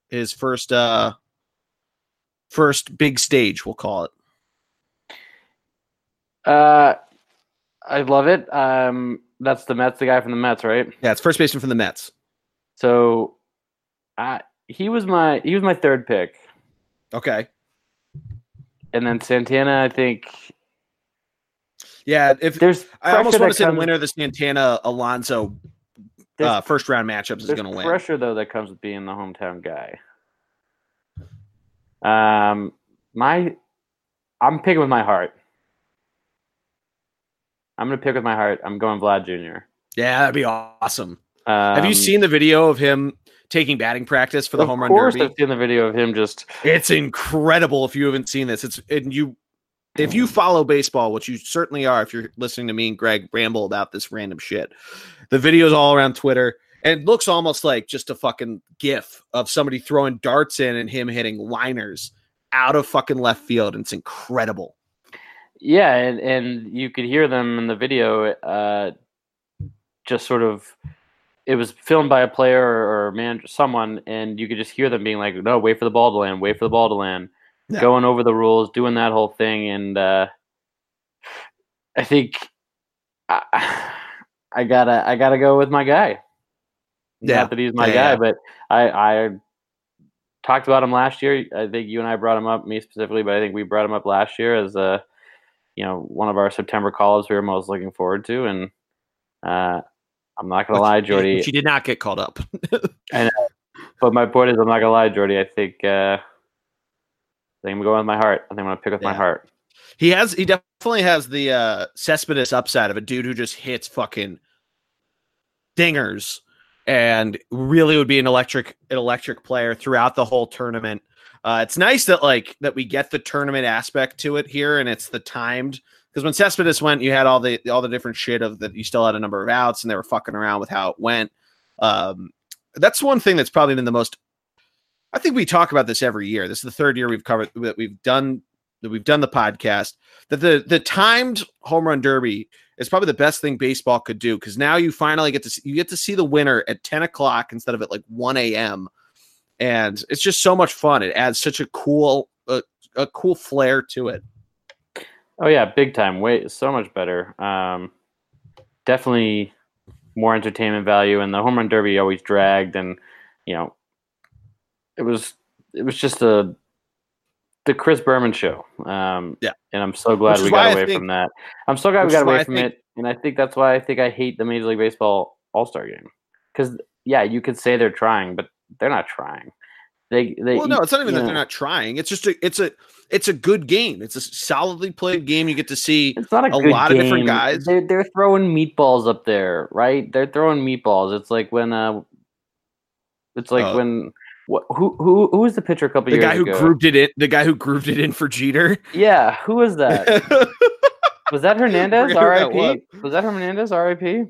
his first uh, first big stage. We'll call it. Uh, I love it. Um, that's the Mets, the guy from the Mets, right? Yeah, it's first baseman from the Mets. So, I he was my he was my third pick, Okay. And then Santana. I think Yeah, if there's. I almost want to say the winner of the Santana Alonso uh, first round matchups is going to win. pressure though that comes with being the hometown guy. Um, my, I'm picking with my heart. I'm gonna pick with my heart. I'm going Vlad Jr. Yeah, that'd be awesome. Um, Have you seen the video of him taking batting practice for the of home run course derby? I've seen the video of him just. It's incredible if you haven't seen this. It's and you if you follow baseball, which you certainly are if you're listening to me and Greg ramble about this random shit. The videos all around Twitter and looks almost like just a fucking gif of somebody throwing darts in and him hitting liners out of fucking left field and it's incredible. Yeah, and, and you could hear them in the video. Uh, just sort of, it was filmed by a player or, or man, someone, and you could just hear them being like, "No, wait for the ball to land. Wait for the ball to land." Yeah. Going over the rules, doing that whole thing, and uh, I think I, I gotta I gotta go with my guy. Yeah. Not that he's my Yeah, guy, yeah. but I I talked about him last year. I think you and I brought him up, me specifically, but I think we brought him up last year as a you know one of our September calls we were most looking forward to, and uh, I'm not gonna lie, Geordie. She did not get called up. But my point is, I'm not gonna lie, Geordie. I think uh, I think I'm going with my heart. I think I'm gonna pick with my heart. He has he definitely has the uh Cespedes upside of a dude who just hits fucking dingers and really would be an electric an electric player throughout the whole tournament. Uh it's nice that like that we get the tournament aspect to it here and it's the timed because when Cespedes went, you had all the all the different shit of that you still had a number of outs and they were fucking around with how it went. Um that's one thing that's probably been the most I think we talk about this every year. This is the third year we've covered that we've done that we've done the podcast that the the timed home run derby is probably the best thing baseball could do because now you finally get to see, you get to see the winner at 10 o'clock instead of at like 1 a.m. and it's just so much fun. It adds such a cool a, a cool flair to it. Oh yeah, big time. Way so much better. Um, definitely more entertainment value, and the home run derby always dragged, and you know, it was it was just a the Chris Berman show. Um, Yeah. and I'm so glad we got away think- from that. I'm so glad we got away from think- it, and I think that's why I think I hate the Major League Baseball All Star Game because yeah, you could say they're trying, but they're not trying. They they Well, no, it's not even that know, they're not trying. It's just a it's a it's a good game. It's a solidly played game. You get to see It's not a, a lot of different guys. They're they're throwing meatballs up there, right? They're throwing meatballs. It's like when uh, it's like Uh, when what who who who was the pitcher a couple the years guy who ago? grouped it in. The guy who grouped it in for Jeter. Yeah, who was that? was that Hernandez? R.I.P. Was that Hernandez? R.I.P.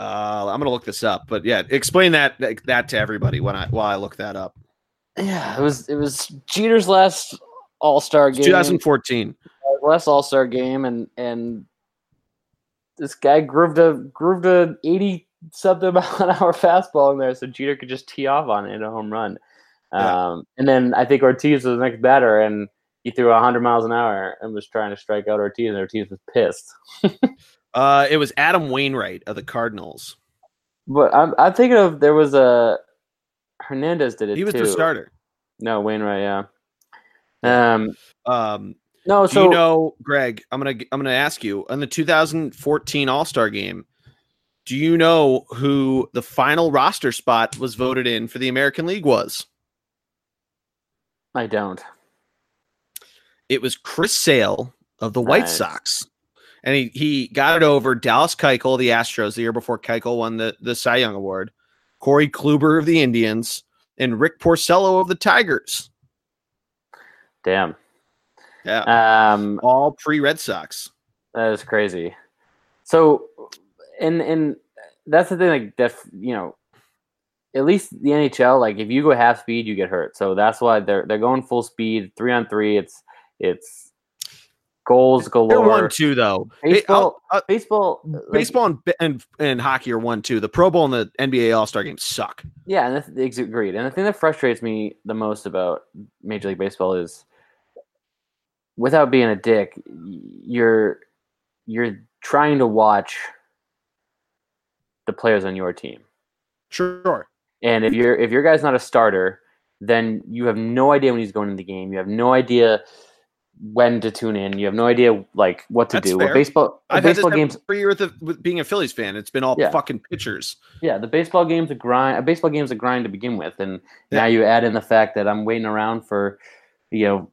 Uh, I'm gonna look this up, but yeah, explain that that, that to everybody when I while I look that up. Yeah, it was it was Jeter's last All Star game. 2014. last All Star game, and and this guy grooved a grooved a eighty something mile an hour fastball in there, so Jeter could just tee off on it in a home run. Yeah. Um, and then I think Ortiz was the next batter, and he threw hundred miles an hour and was trying to strike out Ortiz, and Ortiz was pissed. Uh, it was Adam Wainwright of the Cardinals. But I'm I'm thinking of there was a Hernandez did it. He was too. the starter. No, Wainwright. Yeah. Um. Um, No. do So you know, Greg? I'm gonna I'm gonna ask you on the 2014 All Star Game. Do you know who the final roster spot was voted in for the American League was? I don't. It was Chris Sale of the White Sox. And he, he got it over Dallas Keuchel the Astros the year before Keuchel won the, the Cy Young Award, Corey Kluber of the Indians, and Rick Porcello of the Tigers. Damn. Yeah. Um. All pre Red Sox. That is crazy. So, and and that's the thing. Like, def, you know, at least the NHL. Like, if you go half speed, you get hurt. So that's why they're they're going full speed, three on three. It's it's goals They're one two though. Baseball, I'll- uh, baseball, like, baseball and, and and hockey are one two. The Pro Bowl and the NBA All Star game suck. Yeah, and that's agreed. And the thing that frustrates me the most about Major League Baseball is, without being a dick, you're you're trying to watch the players on your team. Sure. And if your if your guy's not a starter, then you have no idea when he's going in the game. You have no idea when to tune in. You have no idea like what to That's do. fair. With baseball, I've baseball games, year with, the, with being a Phillies fan. It's been all Yeah. fucking pitchers. yeah, the baseball game's a grind. A baseball game's a grind to begin with, and Yeah. now you add in the fact that I'm waiting around for, you know,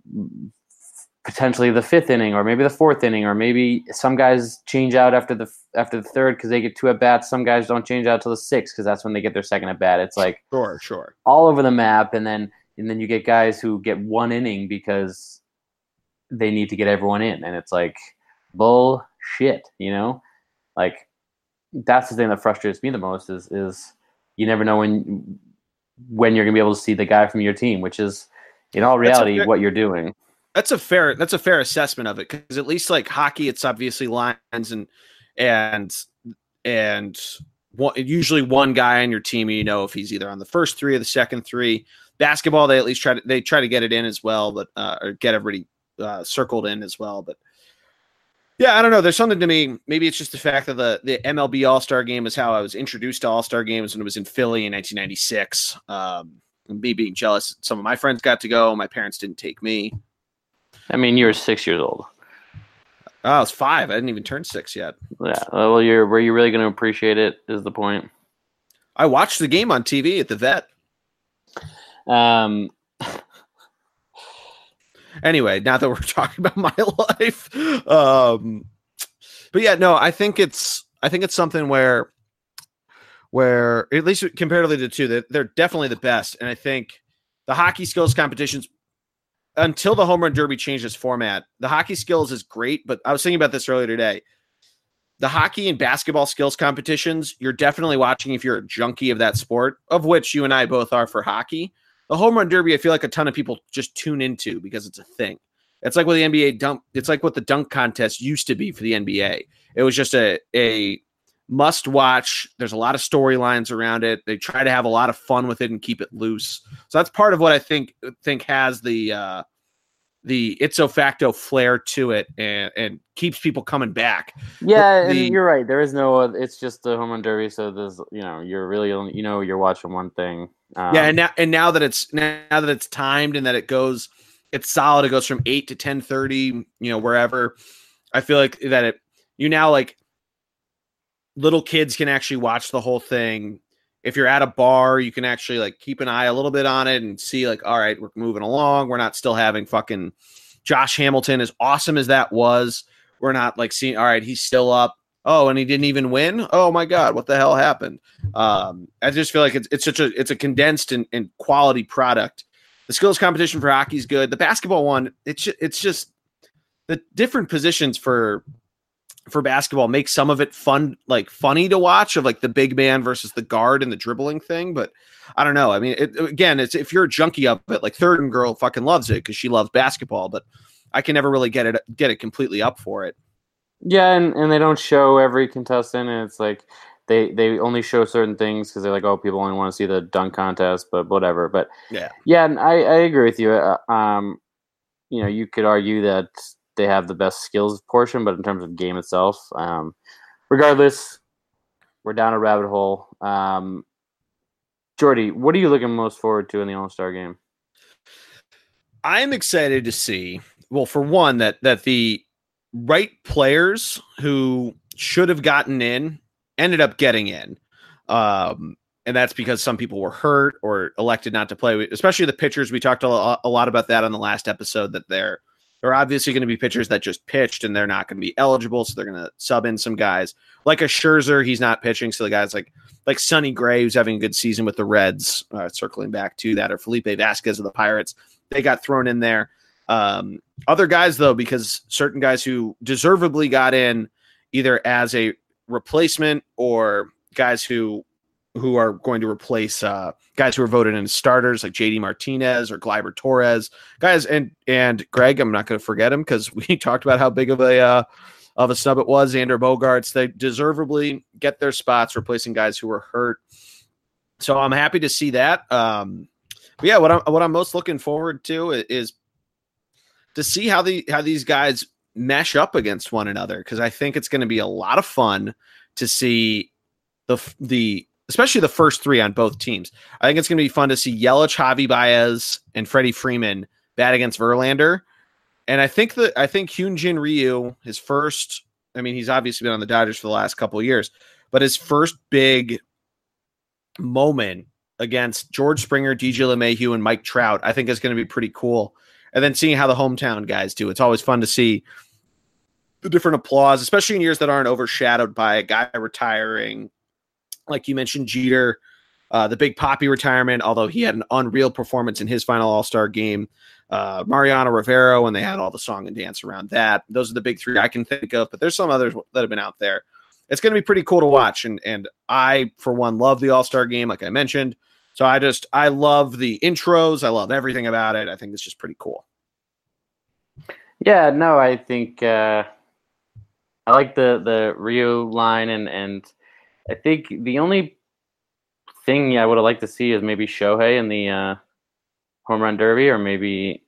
potentially the fifth inning, or maybe the fourth inning, or maybe some guys change out after the after the third because they get two at bats. Some guys don't change out till the sixth because that's when they get their second at bat. It's like Sure, sure. all over the map, and then and then you get guys who get one inning because they need to get everyone in, and it's like bullshit, you know. Like that's the thing that frustrates me the most is is you never know when when you're gonna be able to see the guy from your team, which is in all reality fair- what you're doing. That's a fair that's a fair assessment of it because at least like hockey, it's obviously lines and and and one, usually one guy on your team. You know if he's either on the first three or the second three. Basketball, they at least try to they try to get it in as well, but uh, or get everybody uh, circled in as well. But yeah, I don't know. There's something to me. Maybe it's just the fact that the the MLB All Star Game is how I was introduced to All Star games when it was in Philly in 1996. Um, me being jealous, some of my friends got to go. My parents didn't take me. I mean, you were six years old. Oh, I was five. I didn't even turn six yet. Yeah. Well, you're were you really going to appreciate it? Is the point? I watched the game on TV at the vet. Um, Anyway, now that we're talking about my life, um, but yeah, no, I think it's I think it's something where where at least comparatively to two, that they're definitely the best. And I think the hockey skills competitions until the home run derby changed its format, the hockey skills is great. But I was thinking about this earlier today. The hockey and basketball skills competitions, you're definitely watching if you're a junkie of that sport, of which you and I both are for hockey. The home run derby, I feel like a ton of people just tune into because it's a thing. It's like what the NBA dunk. It's like what the dunk contest used to be for the NBA. It was just a a must watch. There's a lot of storylines around it. They try to have a lot of fun with it and keep it loose. So that's part of what I think think has the uh, the ipso facto flair to it and, and keeps people coming back. Yeah, the, and you're right. There is no. It's just the home run derby, so there's you know you're really only you know you're watching one thing. Um, yeah, and now and now that it's now that it's timed and that it goes, it's solid. It goes from eight to ten thirty. You know wherever. I feel like that it you now like little kids can actually watch the whole thing. If you're at a bar, you can actually like keep an eye a little bit on it and see like, all right, we're moving along. We're not still having fucking Josh Hamilton as awesome as that was. We're not like seeing, all right, he's still up. Oh, and he didn't even win. Oh my God, what the hell happened? Um, I just feel like it's, it's such a it's a condensed and, and quality product. The skills competition for hockey is good. The basketball one, it's it's just the different positions for for basketball make some of it fun, like funny to watch, of like the big man versus the guard and the dribbling thing. But I don't know. I mean, it, again, it's if you're a junkie up it, like third and girl fucking loves it because she loves basketball, but I can never really get it get it completely up for it. Yeah, and, and they don't show every contestant, and it's like they they only show certain things because they're like, oh, people only want to see the dunk contest, but whatever. But yeah, yeah, and I I agree with you. Uh, um, you know, you could argue that they have the best skills portion, but in terms of game itself, um, regardless, we're down a rabbit hole. Um, Geordie, what are you looking most forward to in the All Star game? I'm excited to see. Well, for one, that that the right players who should have gotten in ended up getting in. Um, and that's because some people were hurt or elected not to play. Especially the pitchers. We talked a lot about that on the last episode. That they're there are obviously going to be pitchers that just pitched and they're not going to be eligible, so they're going to sub in some guys like a Scherzer. He's not pitching, so the guys like like Sonny Gray, who's having a good season with the Reds, uh, circling back to that, or Felipe Vasquez of the Pirates, they got thrown in there. Um, other guys though, because certain guys who deservedly got in either as a replacement or guys who who are going to replace uh, guys who are voted in starters like JD Martinez or Gleyber Torres, guys, and and Greg. I'm not going to forget him because we talked about how big of a uh, of a snub it was. Xander Bogaerts. They deservedly get their spots, replacing guys who were hurt. So I'm happy to see that. Um, but yeah, what I'm what I'm most looking forward to is to see how the how these guys mesh up against one another because I think it's going to be a lot of fun to see the the especially the first three on both teams. I think it's going to be fun to see Yelich, Javi Baez, and Freddie Freeman bat against Verlander. And I think that I think Hyunjin Ryu, his first, I mean, he's obviously been on the Dodgers for the last couple of years, but his first big moment against George Springer, DJ LeMahieu, and Mike Trout, I think is going to be pretty cool. And then seeing how the hometown guys do, it's always fun to see the different applause, especially in years that aren't overshadowed by a guy retiring like you mentioned, Jeter, uh, the big Poppy retirement, although he had an unreal performance in his final All Star game. Uh, Mariano Rivera, when they had all the song and dance around that. Those are the big three I can think of, but there's some others that have been out there. It's going to be pretty cool to watch, and and I, for one, love the All Star game, like I mentioned. So I just I love the intros. I love everything about it. I think it's just pretty cool. Yeah, no, I think uh, I like the the Rio line and and I think the only thing I would have liked to see is maybe Shohei in the uh, home run derby, or maybe.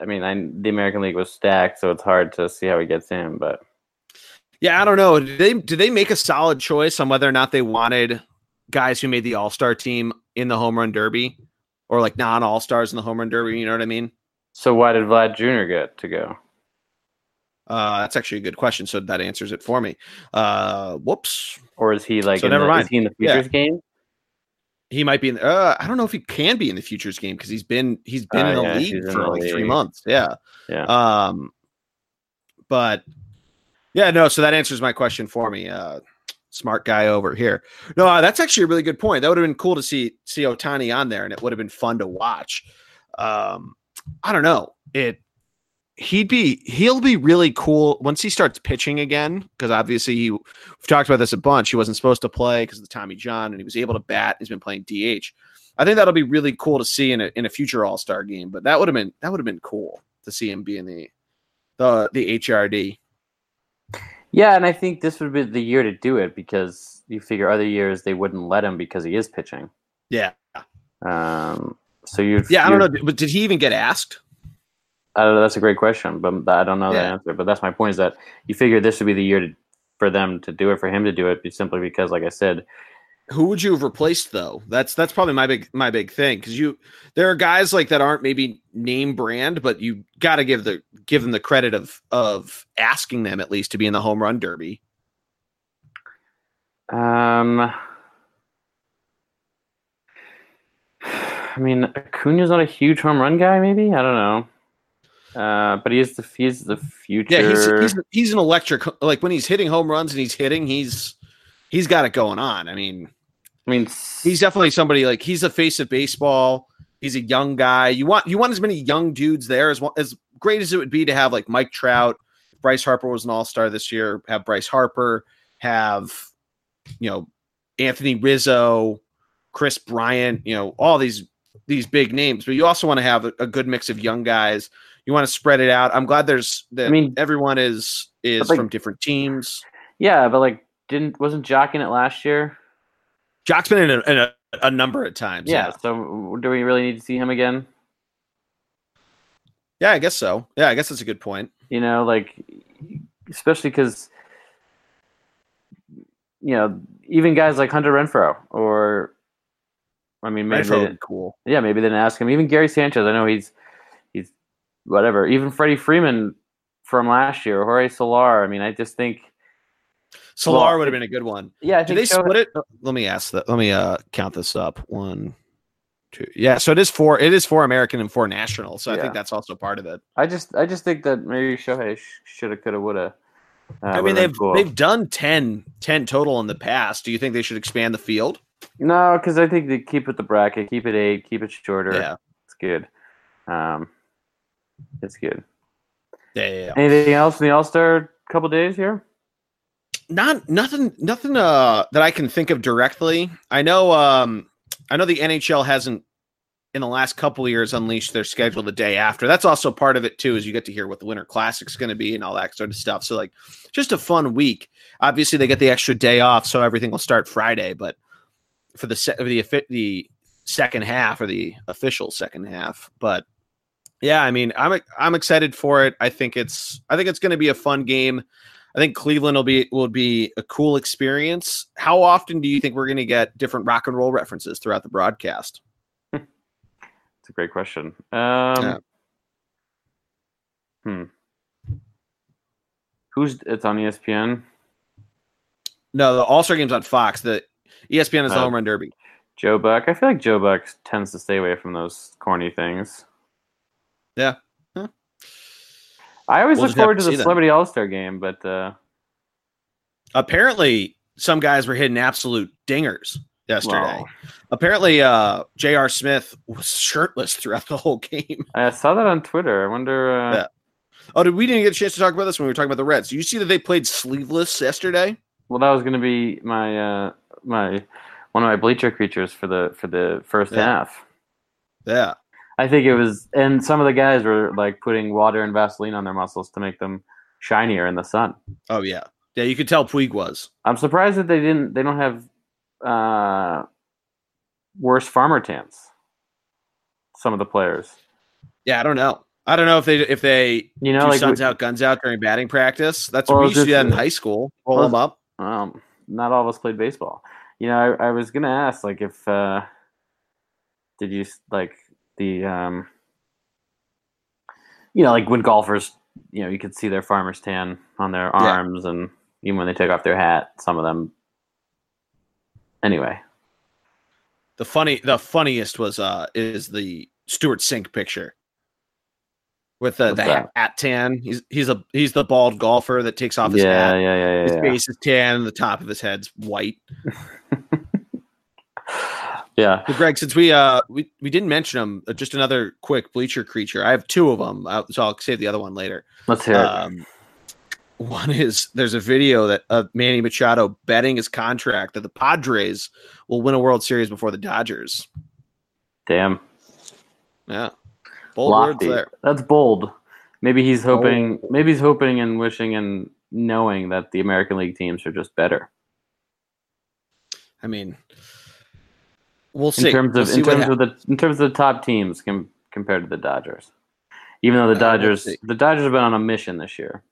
I mean, I, the American League was stacked, so it's hard to see how he gets in. But yeah, I don't know. Did they did they make a solid choice on whether or not they wanted guys who made the All Star team in the home run derby, or like non All Stars in the home run derby? You know what I mean? So why did Vlad Jr. get to go? Uh, that's actually a good question. So that answers it for me. Uh, whoops. Or is he like? So never the, mind. Is he in the futures yeah. game? He might be in. The, Uh, I don't know if he can be in the futures game because he's been he's been uh, in the yeah, league for the like league. three months. Yeah. Yeah. Um, but yeah, no. So that answers my question for me. Uh, smart guy over here. No, uh, that's actually a really good point. That would have been cool to see see Ohtani on there, and it would have been fun to watch. Um, I don't know. It he'd be he'll be really cool once he starts pitching again because obviously he, we've talked about this a bunch he wasn't supposed to play because of the tommy john and he was able to bat he's been playing dh I think that'll be really cool to see in a in a future All Star game. But that would have been that would have been cool to see him be in the the the HRD. Yeah, and I think this would be the year to do it because you figure other years they wouldn't let him because he is pitching. Yeah, Um, so you yeah. I don't know, but did he even get asked? I don't know. That's a great question, but I don't know the answer. But that's my point: is that you figure this would be the year to, for them to do it, for him to do it, simply because, like I said, Who would you have replaced though? That's that's probably my big my big thing because you there are guys like that aren't maybe name brand, but you got to give the give them the credit of of asking them at least to be in the home run derby. um, I mean, Acuna's not a huge home run guy. Maybe I don't know. Uh, but he is the he's the future. Yeah, he's he's he's an electric like when he's hitting home runs and he's hitting, he's he's got it going on. I mean, I mean, he's definitely somebody like he's the face of baseball. He's a young guy. You want you want as many young dudes there as as great as it would be to have like Mike Trout. Bryce Harper was an All Star this year. Have Bryce Harper. Have you know Anthony Rizzo, Kris Bryant. You know all these these big names, but you also want to have a, a good mix of young guys. You want to spread it out. I'm glad there's that. I mean- everyone is is like- from different teams. yeah, but like, didn't wasn't Joc in it last year? Joc's been in a, in a, a number of times. Yeah. So do we really need to see him again? yeah, I guess so. Yeah, I guess that's a good point. You know, like especially because you know even guys like Hunter Renfroe or I mean maybe Renfroe they would didn't- be cool. yeah maybe they didn't ask him. Even Gary Sanchez, I know he's whatever. Even Freddie Freeman from last year, Jorge Soler. I mean, I just think Soler Well, would have been a good one. yeah. I Did think they split it? Let me ask that. Let me uh count this up. One, two. Yeah, so it is four. It is four American and four national. So I think that's also part of it. I just I just think that maybe Shohei should have, could have, would have. Uh, I mean, they've they've done 10, 10 total in the past. Do you think they should expand the field? no, because I think they keep it the bracket, keep it eight, keep it shorter. Yeah. It's good. Um, it's good. Yeah, yeah, yeah. Anything else in the All Star couple days here? Not nothing nothing uh that I can think of directly. I know um I know the NHL hasn't in the last couple of years unleashed their schedule the day after. That's also part of it too, is you get to hear what the Winter Classic's going to be and all that sort of stuff. So like, just a fun week. Obviously, they get the extra day off, so everything will start Friday. But for the se- the the second half or the official second half, but yeah, I mean, I'm I'm excited for it. I think it's I think it's going to be a fun game. I think Cleveland will be will be a cool experience. How often do you think we're going to get different rock and roll references throughout the broadcast? It's a great question. Um, Hmm. Who's it's on ESPN? No, the All Star game's on Fox. The ESPN is the Oh. home run derby. Joe Buck. I feel like Joe Buck tends to stay away from those corny things. Yeah. Huh. I always We'll look forward to to the then. Celebrity All Star game, but uh, Apparently, some guys were hitting absolute dingers yesterday. well, Apparently, uh, J.R. Smith was shirtless throughout the whole game. I saw that on Twitter. I wonder. Uh, Yeah. Oh, did we didn't get a chance to talk about this when we were talking about the Reds? You see that they played sleeveless yesterday? Well, that was going to be my uh, my one of my bleacher creatures for the for the first Yeah. half. Yeah. I think it was, and some of the guys were like putting water and Vaseline on their muscles to make them shinier in the sun. Oh yeah. Yeah, you could tell Puig was. I'm surprised that they didn't. They don't have uh, worse farmer tans. Some of the players, Yeah, I don't know. I don't know if they if they you know, like suns we- out, guns out during batting practice. That's Well, what we used to do that in high school. Roll well, them up. um, not all of us played baseball. You know, I, I was gonna ask, like, if uh, did you like the um, you know, like when golfers, you know, you could see their farmer's tan on their Yeah. arms, and even when they take off their hat, some of them. Anyway, The funny, the funniest was uh is the Stewart Cink picture with the What's the that? hat tan. He's he's a he's the bald golfer that takes off his yeah, hat. yeah, yeah, His yeah, yeah. face is tan, and the top of his head's white. yeah. But Greg, since we uh we, we didn't mention them, uh, just another quick bleacher creature. I have two of them, uh, so I'll save the other one later. Let's hear it. Um, one is there's a video that of Manny Machado betting his contract that the Padres will win a World Series before the Dodgers. Damn. Yeah. Bold Lofty. words there. That's bold. Maybe he's hoping. Maybe he's hoping and wishing and knowing that the American League teams are just better. I mean, we'll see. In terms of we'll in terms of the in terms of the top teams com- compared to the Dodgers, even though the uh, Dodgers we'll the Dodgers have been on a mission this year.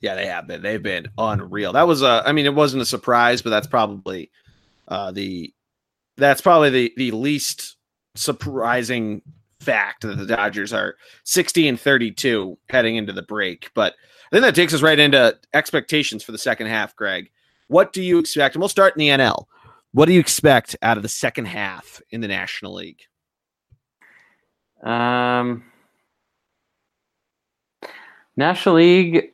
Yeah, they have been. They've been unreal. That was a. I mean, it wasn't a surprise, but that's probably uh, the that's probably the the least surprising fact that the Dodgers are 60 and 32 heading into the break. But I think that takes us right into expectations for the second half, Greg. What do you expect? And we'll start in the NL. What do you expect out of the second half in the National League? Um, National League,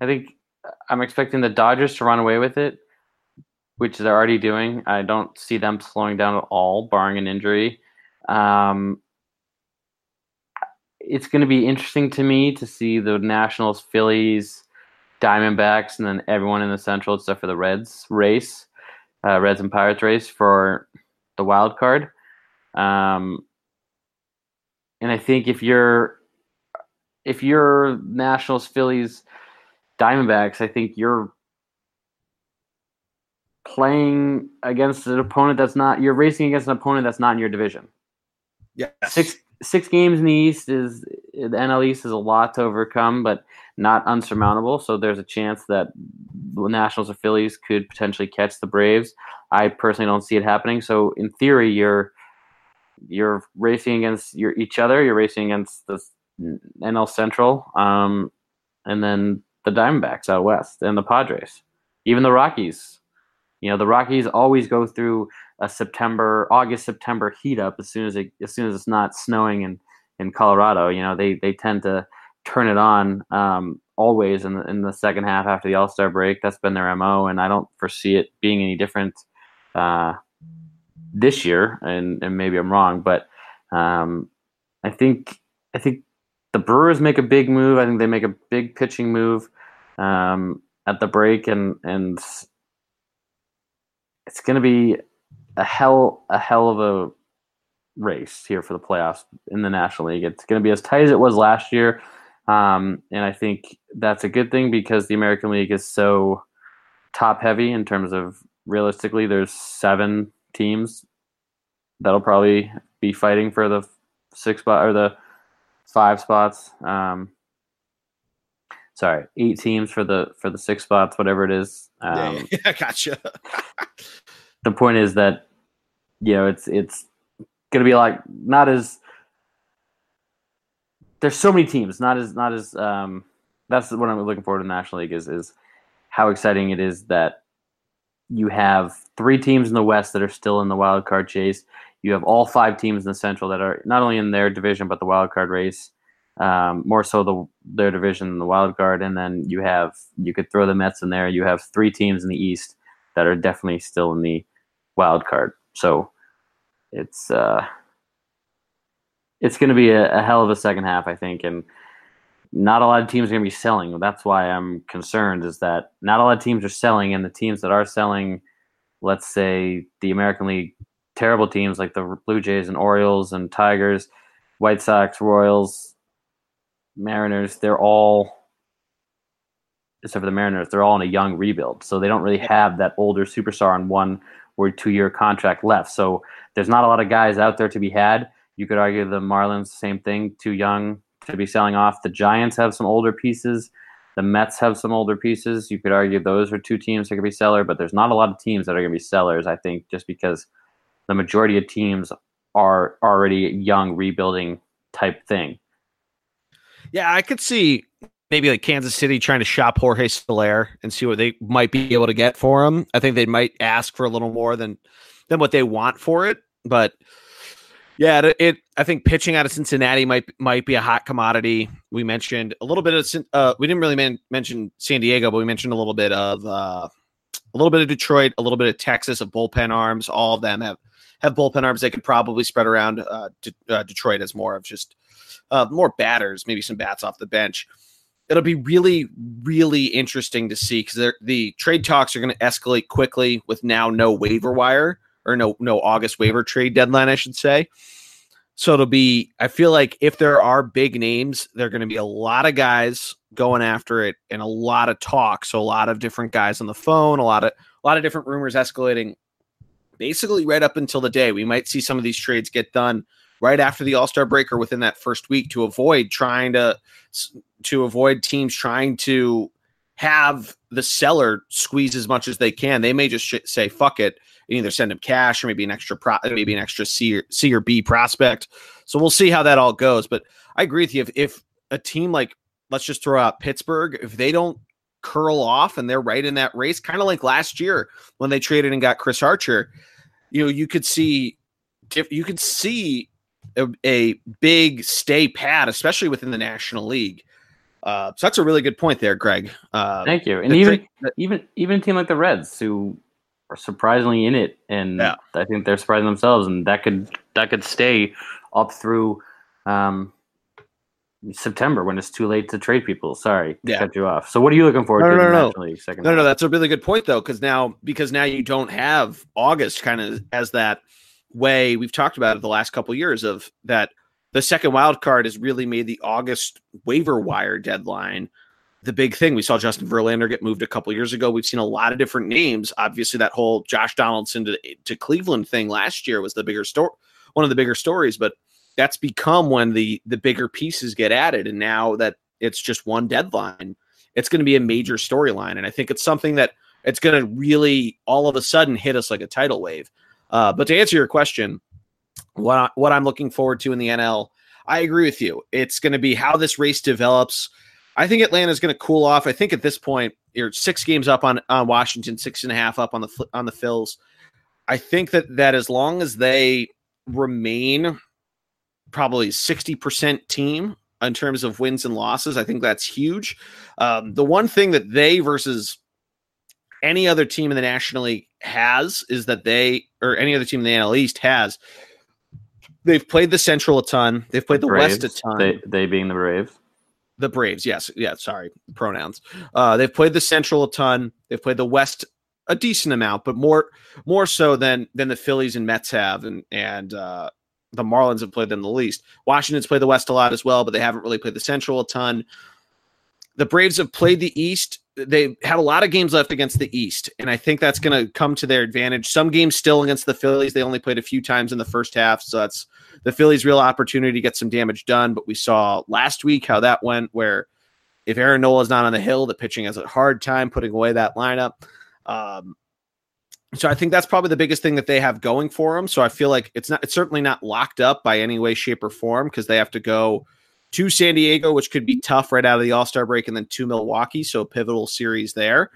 I think I'm expecting the Dodgers to run away with it, which they're already doing. I don't see them slowing down at all, barring an injury. Um, it's going to be interesting to me to see the Nationals, Phillies, Diamondbacks, and then everyone in the Central except for the Reds race, uh, Reds and Pirates race for the wild card. Um, and I think if you're if you're Nationals, Phillies, Diamondbacks, I think you're playing against an opponent that's not you're racing against an opponent that's not in your division. Yeah. Six six games in the East is the NL East is a lot to overcome, but not unsurmountable. So there's a chance that the Nationals or Phillies could potentially catch the Braves. I personally don't see it happening. So in theory, you're you're racing against your each other. You're racing against the NL Central, um, and then the Diamondbacks out west and the Padres, even the Rockies. You know, the Rockies always go through a September, August, September heat up as soon as it, as soon as it's not snowing in, in Colorado. You know, they they tend to turn it on um, always in the, in the second half after the All Star break. That's been their mo, and I don't foresee it being any different uh, this year. And, and maybe I'm wrong, but um, I think I think the Brewers make a big move. I think they make a big pitching move um, at the break, and and it's going to be a hell a hell of a race here for the playoffs in the National League. It's going to be as tight as it was last year, um, and I think that's a good thing because the American League is so top heavy in terms of realistically, there's seven teams that'll probably be fighting for the six spot or the five spots. Um, sorry, eight teams for the for the six spots, whatever it is. Um, yeah, yeah, gotcha. the point is that you know it's it's going to be like not as there's so many teams, not as not as um, that's what I'm looking forward to the National League is is how exciting it is that you have three teams in the West that are still in the wild card chase you have all five teams in the Central that are not only in their division but the wild card race. Um, more so the their division, the wild card, and then you have you could throw the Mets in there. You have three teams in the East that are definitely still in the wild card. So it's uh, it's going to be a, a, hell of a second half, I think, and not a lot of teams are going to be selling. That's why I'm concerned. Is that not a lot of teams are selling, and the teams that are selling, let's say the American League terrible teams like the Blue Jays and Orioles and Tigers, White Sox, Royals, Mariners, they're all except for the Mariners, they're all in a young rebuild. So they don't really have that older superstar on one or two year contract left. So there's not a lot of guys out there to be had. You could argue the Marlins, same thing, too young to be selling off. The Giants have some older pieces. The Mets have some older pieces. You could argue those are two teams that could be seller, but there's not a lot of teams that are going to be sellers, I think, just because – the majority of teams are already young rebuilding type thing. Yeah, I could see maybe like Kansas City trying to shop Jorge Soler and see what they might be able to get for him. I think they might ask for a little more than than what they want for it, but yeah, it, it I think pitching out of Cincinnati might might be a hot commodity. We mentioned a little bit of uh, we didn't really man, mention San Diego, but we mentioned a little bit of uh, a little bit of Detroit, a little bit of Texas, of bullpen arms. All of them have have bullpen arms they could probably spread around. Uh, De- uh, Detroit as more of just uh, more batters, maybe some bats off the bench. It'll be really, really interesting to see because the trade talks are going to escalate quickly with now no waiver wire, or no no August waiver trade deadline, I should say. So it'll be. I feel like if there are big names, there are going to be a lot of guys going after it and a lot of talk. So a lot of different guys on the phone, a lot of a lot of different rumors escalating. Basically, right up until the day, we might see some of these trades get done right after the All Star break or within that first week to avoid trying to to avoid teams trying to have the seller squeeze as much as they can. They may just sh- say fuck it and either send him cash or maybe an extra pro- maybe an extra C or, C or B prospect. So we'll see how that all goes. But I agree with you. If, if a team like let's just throw out Pittsburgh, if they don't curl off and they're right in that race, kind of like last year when they traded and got Chris Archer, you know, you could see you could see a, a big stay pat, especially within the National League. Uh, so that's a really good point there, Greg. Uh, Thank you. And even tra- even even a team like the Reds, who are surprisingly in it, and yeah. I think they're surprising themselves, and that could that could stay up through um, September when it's too late to trade people. Sorry, yeah. cut you off. So what are you looking forward no, to? No, no, no. Second no, no, that's a really good point though, because now because now you don't have August kind of as that way we've talked about it the last couple of years of that the second wild card has really made the August waiver wire deadline the big thing. We saw Justin Verlander get moved a couple years ago. We've seen a lot of different names. Obviously, that whole Josh Donaldson to, to Cleveland thing last year was the bigger story, one of the bigger stories. But that's become when the the bigger pieces get added, and now that it's just one deadline, it's going to be a major storyline. And I think it's something that it's going to really all of a sudden hit us like a tidal wave. Uh, but to answer your question, what I, what I'm looking forward to in the NL, I agree with you. It's going to be how this race develops. I think Atlanta is going to cool off. I think at this point, you're six games up on on Washington, six and a half up on the on the Phils. I think that that as long as they remain probably 60% team in terms of wins and losses, I think that's huge. Um, the one thing that they versus any other team in the National League has is that they, or any other team in the NL East has, they've played the Central a ton. They've played the Braves, West a ton. They, they being the Braves. The Braves, yes, yeah. Sorry, pronouns. Uh, they've played the Central a ton. They've played the West a decent amount, but more more so than than the Phillies and Mets have, and and uh, the Marlins have played them the least. Washington's played the West a lot as well, but they haven't really played the Central a ton. The Braves have played the East they have a lot of games left against the East, and I think that's going to come to their advantage. Some games still against the Phillies. They only played a few times in the first half, so that's the Phillies' real opportunity to get some damage done. But we saw last week how that went, where if Aaron Nola is not on the hill, the pitching has a hard time putting away that lineup. Um, so I think that's probably the biggest thing that they have going for them. So I feel like it's not, it's certainly not locked up by any way, shape, or form because they have to go to San Diego, which could be tough right out of the All Star break, and then to Milwaukee. So pivotal series there.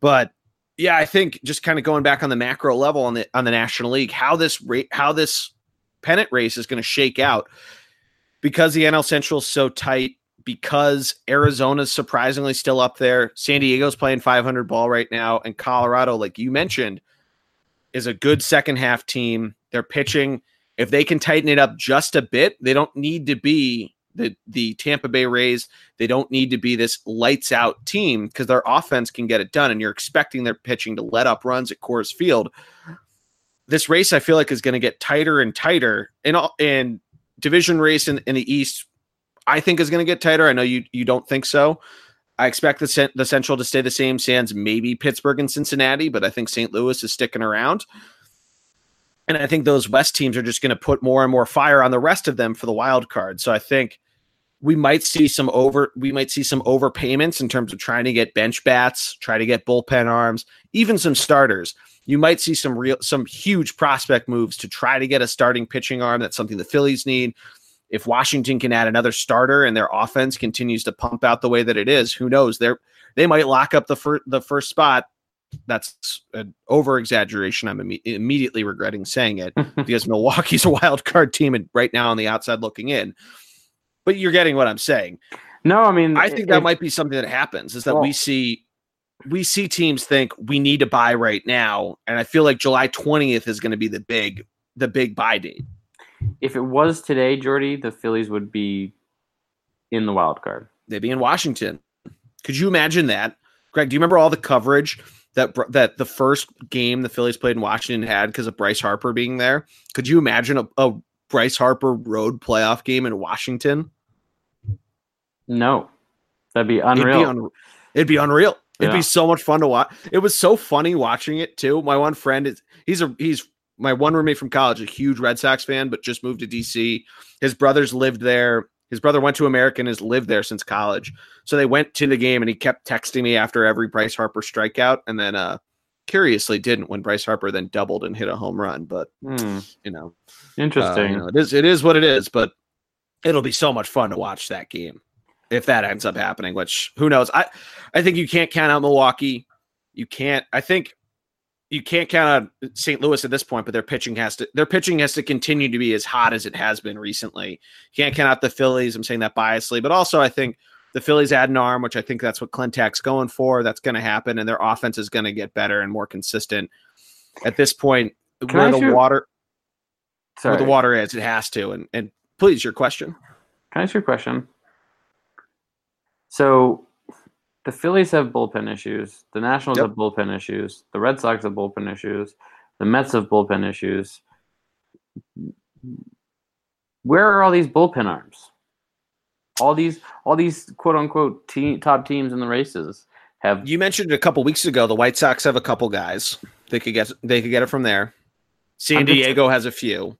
But yeah, I think just kind of going back on the macro level on the on the National League, how this rate, how this pennant race is going to shake out because the NL Central is so tight. Because Arizona's surprisingly still up there, San Diego's playing 500 ball right now, and Colorado, like you mentioned, is a good second half team. They're pitching. If they can tighten it up just a bit, they don't need to be the the Tampa Bay Rays, they don't need to be this lights out team because their offense can get it done, and you're expecting their pitching to let up runs at Coors Field. This race, I feel like, is going to get tighter and tighter, and all and division race in, in the East, I think is going to get tighter. I know you you don't think so. I expect the the Central to stay the same. Sands maybe Pittsburgh and Cincinnati, but I think St. Louis is sticking around. And I think those West teams are just going to put more and more fire on the rest of them for the wild card. So I think we might see some over we might see some overpayments in terms of trying to get bench bats, try to get bullpen arms, even some starters. You might see some real some huge prospect moves to try to get a starting pitching arm. That's something the Phillies need. If Washington can add another starter and their offense continues to pump out the way that it is, who knows? They they might lock up the first the first spot. That's an over exaggeration. I'm imme- immediately regretting saying it because Milwaukee's a wild card team and right now on the outside looking in but you're getting what I'm saying. No, I mean, I think it, that might be something that happens is that well, we see we see teams think we need to buy right now, and I feel like July 20th is going to be the big the big buy date. If it was today, Geordie, the Phillies would be in the wild card. They'd be in Washington. Could you imagine that? Greg, do you remember all the coverage that that the first game the Phillies played in Washington had because of Bryce Harper being there. Could you imagine a, a Bryce Harper road playoff game in Washington? No, that'd be unreal. It'd be, un- it'd be unreal. It'd Yeah. be so much fun to watch. It was so funny watching it too. My one friend is he's a he's my one roommate from college, a huge Red Sox fan, but just moved to DC. His brothers lived there. His brother went to America and has lived there since college. So they went to the game and he kept texting me after every Bryce Harper strikeout and then uh curiously didn't when Bryce Harper then doubled and hit a home run. But Hmm, you know, uh, interesting. you know, it is it is what it is, but it'll be so much fun to watch that game if that ends up happening. Which who knows? I I think you can't count out Milwaukee. You can't. I think you can't count out St. Louis at this point, but their pitching has to their pitching has to continue to be as hot as it has been recently. You can't count out the Phillies. I'm saying that biasly, but also I think the Phillies add an arm, which I think that's what Klentak's going for. That's going to happen, and their offense is going to get better and more consistent. At this point, Can where I the shoot- water Sorry. where the water is, it has to. And and please, your question. Can I ask your question? So, the Phillies have bullpen issues. The Nationals Yep. have bullpen issues. The Red Sox have bullpen issues. The Mets have bullpen issues. Where are all these bullpen arms? All these, all these quote unquote te- top teams in the races have. You mentioned a couple weeks ago. The White Sox have a couple guys. They could get they could get it from there. San Diego has a few.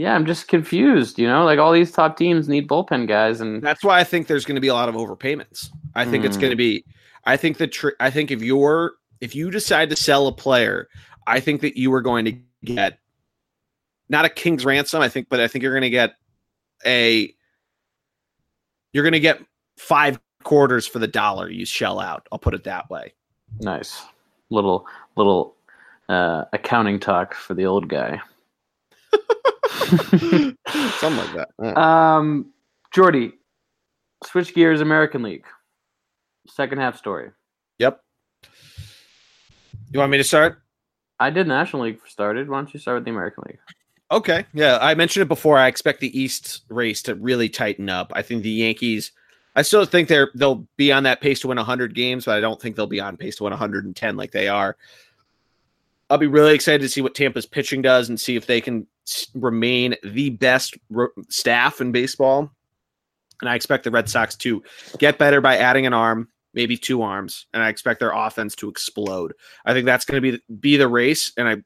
Yeah, I'm just confused. You know, like all these top teams need bullpen guys, and That's why I think there's going to be a lot of overpayments. I think it's Hmm. going to be. I think the tr- I think if you're if you decide to sell a player, I think that you are going to get not a king's ransom. I think, but I think you're going to get a. You're going to get five quarters for the dollar you shell out. I'll put it that way. nice little little uh, accounting talk for the old guy. Something like that. Yeah. Um, Geordie, switch gears. American League, second half story. Yep. You want me to start? I did National League started. Why don't you start with the American League? Okay. Yeah, I mentioned it before. I expect the East race to really tighten up. I think the Yankees. I still think they're they'll be on that pace to win 100 games, but I don't think they'll be on pace to win 110 like they are. I'll be really excited to see what Tampa's pitching does and see if they can remain the best staff in baseball. And I expect the Red Sox to get better by adding an arm, maybe two arms, and I expect their offense to explode. I think that's going to be be the race, and I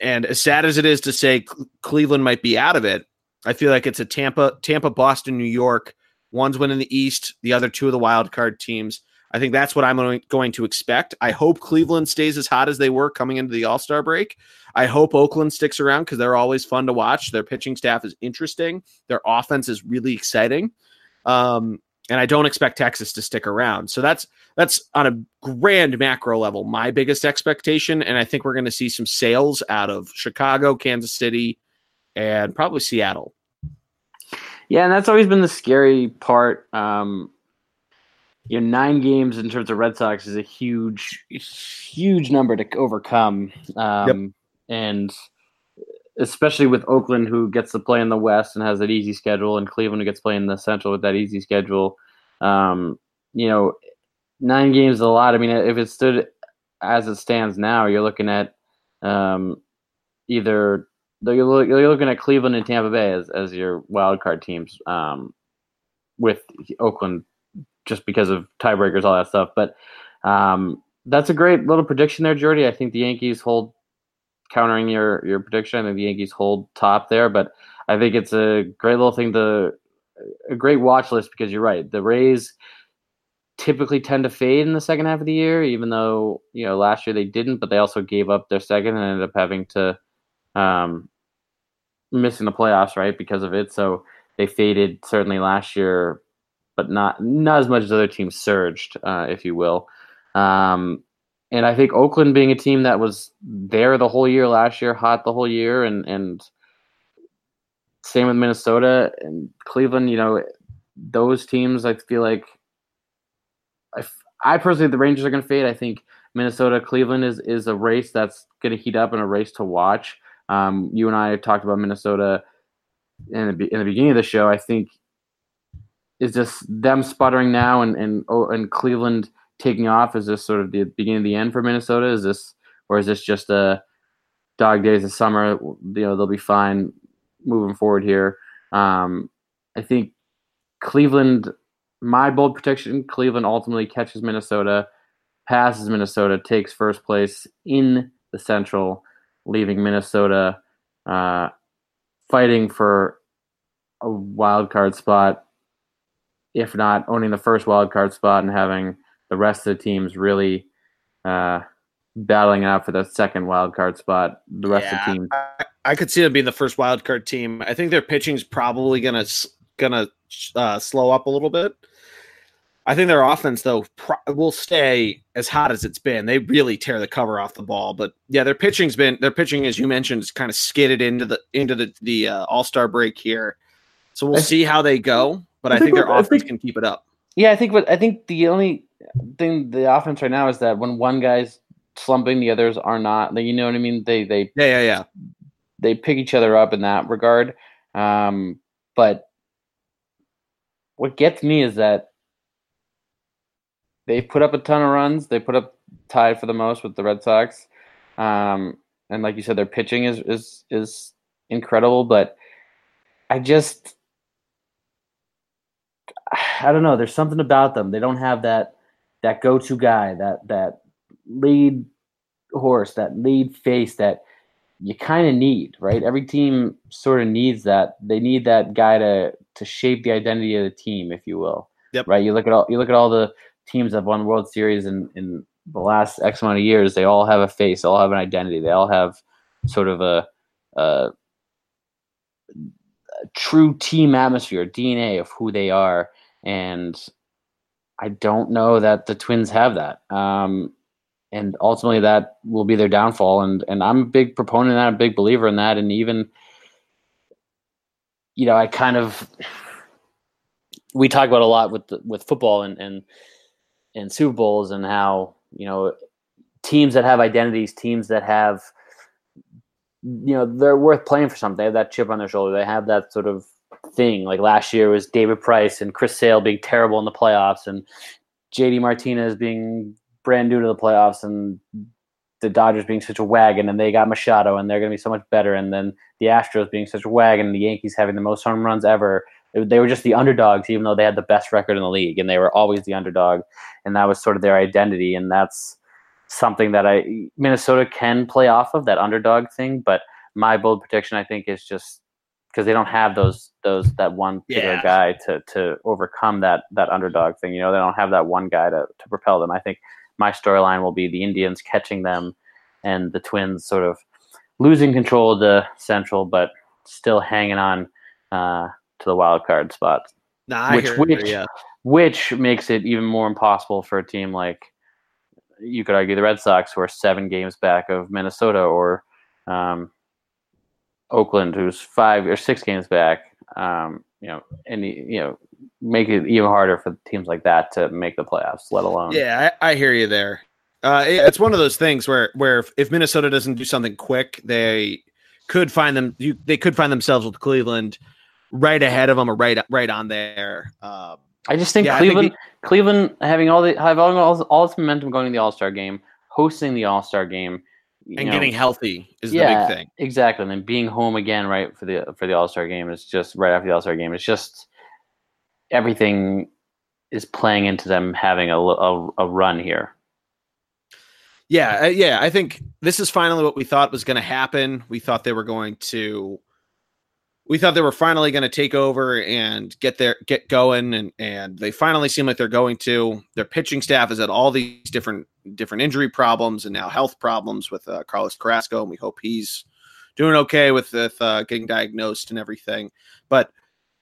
and as sad as it is to say Cleveland might be out of it, I feel like it's a Tampa, Tampa, Boston, New York. One's winning the East, the other two of the wild card teams. I think that's what I'm going- to expect. I hope Cleveland stays as hot as they were coming into the All Star break. I hope Oakland sticks around because they're always fun to watch. Their pitching staff is interesting. Their offense is really exciting. Um, and I don't expect Texas to stick around. So that's that's on a grand macro level my biggest expectation, and I think we're going to see some sales out of Chicago, Kansas City, and probably Seattle. Yeah, and that's always been the scary part. Um, you know, nine games in terms of Red Sox is a huge, huge number to overcome. Um, And especially with Oakland, who gets to play in the West and has that easy schedule, and Cleveland, who gets to play in the Central with that easy schedule. Um, you know, nine games is a lot. I mean, if it stood as it stands now, you're looking at um, either you're, look, you're looking at Cleveland and Tampa Bay as, as your wild card teams, um, with Oakland just because of tiebreakers, all that stuff. But um, that's a great little prediction there, Geordie. I think the Yankees hold countering your your prediction. I think the Yankees hold top there, but I think it's a great little thing to a great watch list because you're right. The Rays typically tend to fade in the second half of the year, even though you know last year they didn't, but they also gave up their second and ended up having to um, missing the playoffs right because of it. So they faded certainly last year, but not not as much as other teams surged, uh, if you will. Um, and I think Oakland being a team that was there the whole year last year, hot the whole year, and and same with Minnesota and Cleveland. You know, those teams I feel like I personally the Rangers are going to fade. I think Minnesota Cleveland is is a race that's going to heat up and a race to watch. Um, you and I talked about Minnesota in the, in the beginning of the show. I think is this them sputtering now and and oh, and Cleveland taking off? Is this sort of the beginning of the end for Minnesota? Is this or is this just a dog days of summer? You know, they'll be fine moving forward here. Um, I think Cleveland, my bold prediction, Cleveland ultimately catches Minnesota, passes Minnesota, takes first place in the Central, leaving Minnesota uh, fighting for a wild card spot, if not owning the first wild card spot and having the rest of the teams really uh, battling out for the second wild card spot. The rest yeah, of the team, I, I, could see them being the first wild card team. I think their pitching's probably gonna gonna uh, slow up a little bit. I think their offense though pro- will stay as hot as it's been. They really tear the cover off the ball, but yeah, their pitching's been their pitching, as you mentioned, is kind of skidded into the into the the uh, All Star break here. So we'll see how they go, but I, I think, think their offense think, can keep it up. Yeah, I think. But I think the only thing the offense right now is that when one guy's slumping, the others are not. You know what I mean? They they yeah yeah yeah they pick each other up in that regard. Um, but what gets me is that they put up a ton of runs. They put up tied for the most with the Red Sox. Um, and like you said, their pitching is is is incredible. But I just I don't know. There's something about them. They don't have that that go-to guy, that that lead horse, that lead face that you kind of need, right? Every team sort of needs that. They need that guy to to shape the identity of the team, if you will. Yep. Right. You look at all you look at all the teams that won World Series in in the last X amount of years. They all have a face. They all have an identity. They all have sort of a, a, a true team atmosphere, DNA of who they are, and I don't know that the Twins have that. Um, and ultimately, that will be their downfall. And and I'm a big proponent of that, a big believer in that. And even, you know, I kind of we talk about a lot with the, with football and and and Super Bowls and how you know teams that have identities, teams that have you know they're worth playing for something. They have that chip on their shoulder. They have that sort of thing. Like last year was David Price and Chris Sale being terrible in the playoffs, and JD Martinez being brand new to the playoffs, and the Dodgers being such a wagon, and they got Machado, and they're going to be so much better, and then the Astros being such a wagon, and the Yankees having the most home runs ever. They were just the underdogs, even though they had the best record in the league, and they were always the underdog, and that was sort of their identity, and that's something that I Minnesota can play off of that underdog thing. But my bold prediction, I think, is just because they don't have those those that one particular yeah. guy to to overcome that that underdog thing. You know, they don't have that one guy to to propel them. I think my storyline will be the Indians catching them, and the Twins sort of losing control of the Central, but still hanging on uh, to the wild card spot. Nah, which which, yeah. which makes it even more impossible for a team like you could argue the Red Sox, who are seven games back of Minnesota, or um, Oakland, who's five or six games back. Um, you know, and you know, make it even harder for teams like that to make the playoffs, let alone. Yeah, I, I hear you there. Uh, it's one of those things where where if, if, Minnesota doesn't do something quick, they could find them. You, they could find themselves with Cleveland right ahead of them or right right on there. Uh, I just think yeah, Cleveland, think Cleveland having all the having all, all this momentum going to the All Star game, hosting the All Star game, and know, getting healthy is yeah, the big thing. Exactly, and then being home again right for the for the All Star game is just right after the All Star game. It's just everything is playing into them having a, a, a run here. Yeah, uh, yeah. I think this is finally what we thought was going to happen. We thought they were going to we thought they were finally going to take over and get there, get going, and and they finally seem like they're going to. Their pitching staff is at all these different different injury problems and now health problems with uh, Carlos Carrasco, and we hope he's doing okay with with uh, getting diagnosed and everything. But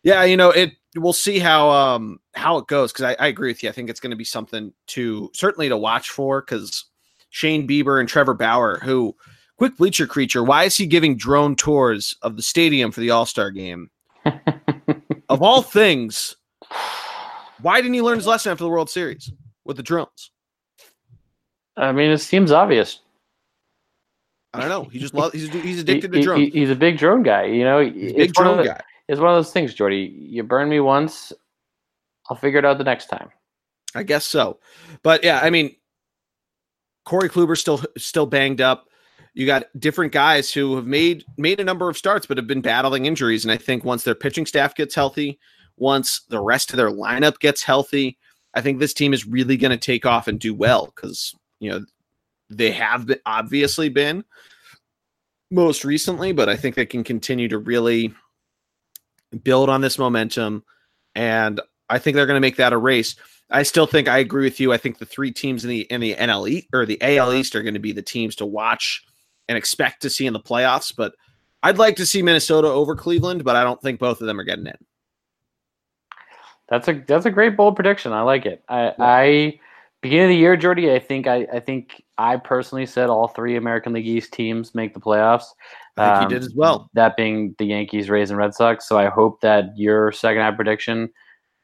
yeah, you know, it we'll see how um how it goes because I, I agree with you. I think it's going to be something to certainly to watch for because Shane Bieber and Trevor Bauer, who Quick bleacher creature. Why is he giving drone tours of the stadium for the All Star game? of all things, why didn't he learn his lesson after the World Series with the drones? I mean, it seems obvious. I don't know. He just loves. He's he's addicted he, to drones. He, he's a big drone guy. You know, big drone the, guy. It's one of those things, Geordie. You burn me once, I'll figure it out the next time. I guess so. But yeah, I mean, Corey Kluber still still banged up. You got different guys who have made made a number of starts, but have been battling injuries. And I think once their pitching staff gets healthy, once the rest of their lineup gets healthy, I think this team is really going to take off and do well because you know they have been, obviously been most recently, but I think they can continue to really build on this momentum, and I think they're going to make that a race. I still think I agree with you. I think the three teams in the in the NL East or the AL East are going to be the teams to watch and expect to see in the playoffs. But I'd like to see Minnesota over Cleveland, but I don't think both of them are getting in. That's a that's a great bold prediction. I like it. I, yeah. I beginning of the year, Geordie. I think I I think I personally said all three American League East teams make the playoffs. I think um, you did as well. That being the Yankees, Rays, and Red Sox. So I hope that your second half prediction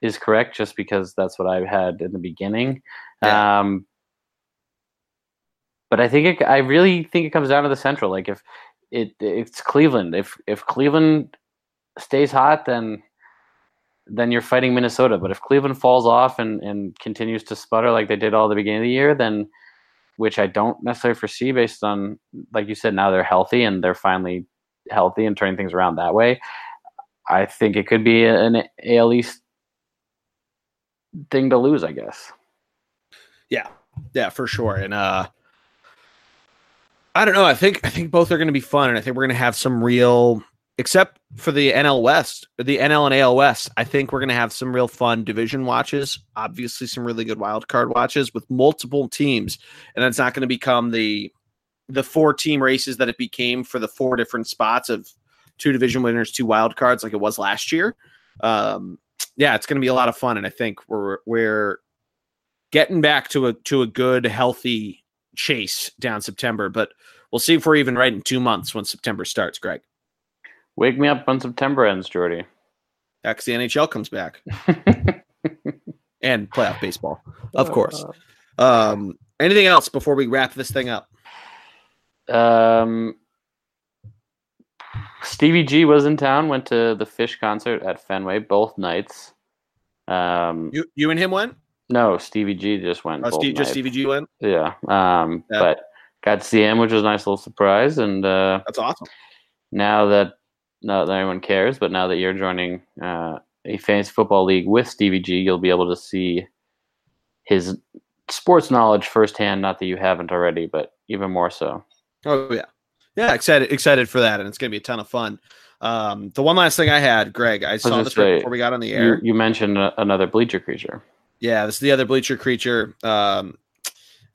is correct, just because that's what I had in the beginning. Yeah. Um, but I think it, I really think it comes down to the Central. Like if it it's Cleveland. If if Cleveland stays hot, then then you're fighting Minnesota. But if Cleveland falls off and, and continues to sputter like they did all the beginning of the year, then which I don't necessarily foresee based on like you said, now they're healthy and they're finally healthy and turning things around that way. I think it could be an AL East thing to lose, I guess. Yeah, yeah, for sure. And uh, I don't know. I think I think both are going to be fun, and I think we're going to have some real, except for the NL West, the NL and AL West. I think we're going to have some real fun division watches. Obviously, some really good wild card watches with multiple teams, and it's not going to become the the four team races that it became for the four different spots of two division winners, two wild cards, like it was last year. Um, yeah, it's going to be a lot of fun, and I think we're we're getting back to a to a good, healthy chase down September. But we'll see if we're even right in two months when September starts. Greg, wake me up when September ends, Geordie. X the NHL comes back, and playoff baseball, of course. Um, anything else before we wrap this thing up? Um, Stevie G was in town. Went to the Phish concert at Fenway both nights. Um, you you and him went? No, Stevie G just went. Oh, Steve, just Stevie G went. Yeah. Um, yeah. but got to see him, which was a nice little surprise. And uh, that's awesome. Now that not that anyone cares, but now that you're joining uh, a fantasy football league with Stevie G, you'll be able to see his sports knowledge firsthand. Not that you haven't already, but even more so. Oh yeah, yeah, excited excited for that, and it's gonna be a ton of fun. Um, the one last thing I had, Greg, I, I saw this say, before we got on the air. You, you mentioned a, another bleacher creature. Yeah, this is the other bleacher creature, um,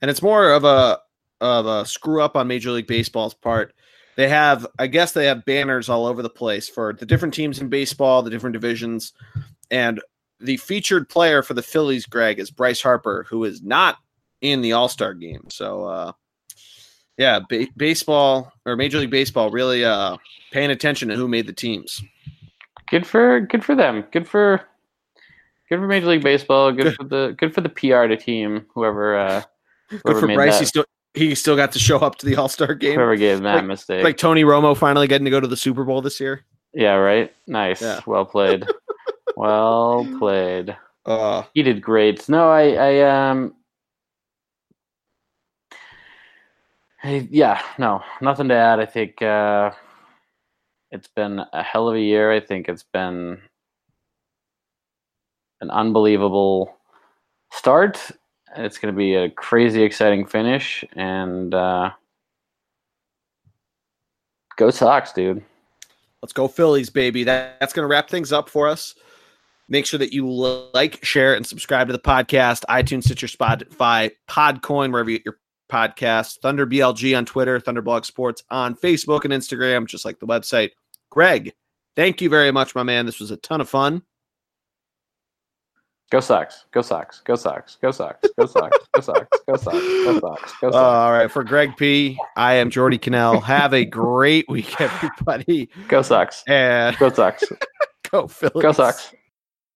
and it's more of a of a screw up on Major League Baseball's part. They have, I guess, they have banners all over the place for the different teams in baseball, the different divisions, and the featured player for the Phillies, Greg, is Bryce Harper, who is not in the All Star game. So, uh, yeah, ba- baseball or Major League Baseball really uh, paying attention to who made the teams. Good for good for them. Good for good for Major League Baseball. Good, good. for the good for the PR to team. Whoever. Uh, whoever good for Bryce. That. He still he still got to show up to the All Star game. Whoever gave that like, mistake. Like Tony Romo finally getting to go to the Super Bowl this year. Yeah. Right. Nice. Yeah. Well played. well played. Uh, he did great. No, I I um Hey, yeah, no, nothing to add. I think uh, it's been a hell of a year. I think it's been an unbelievable start. It's going to be a crazy exciting finish, and uh, go Sox, dude. Let's go Phillies, baby. That, that's going to wrap things up for us. Make sure that you like, share, and subscribe to the podcast, iTunes, Stitcher, Spotify, Podcoin, wherever you get your podcast, Thunder BLG on Twitter, Thunderblog Sports on Facebook and Instagram, just like the website. Greg, thank you very much, my man. This was a ton of fun. Go Sox. Go Sox. Go Sox. Go Sox. Go Sox. Go Sox. Go Sox. Go Sox. Go Sox. all right. For Greg P, I am Geordie Connell. Have a great week, everybody. Go Sox. And go Sox. go Phillies. Go Sox.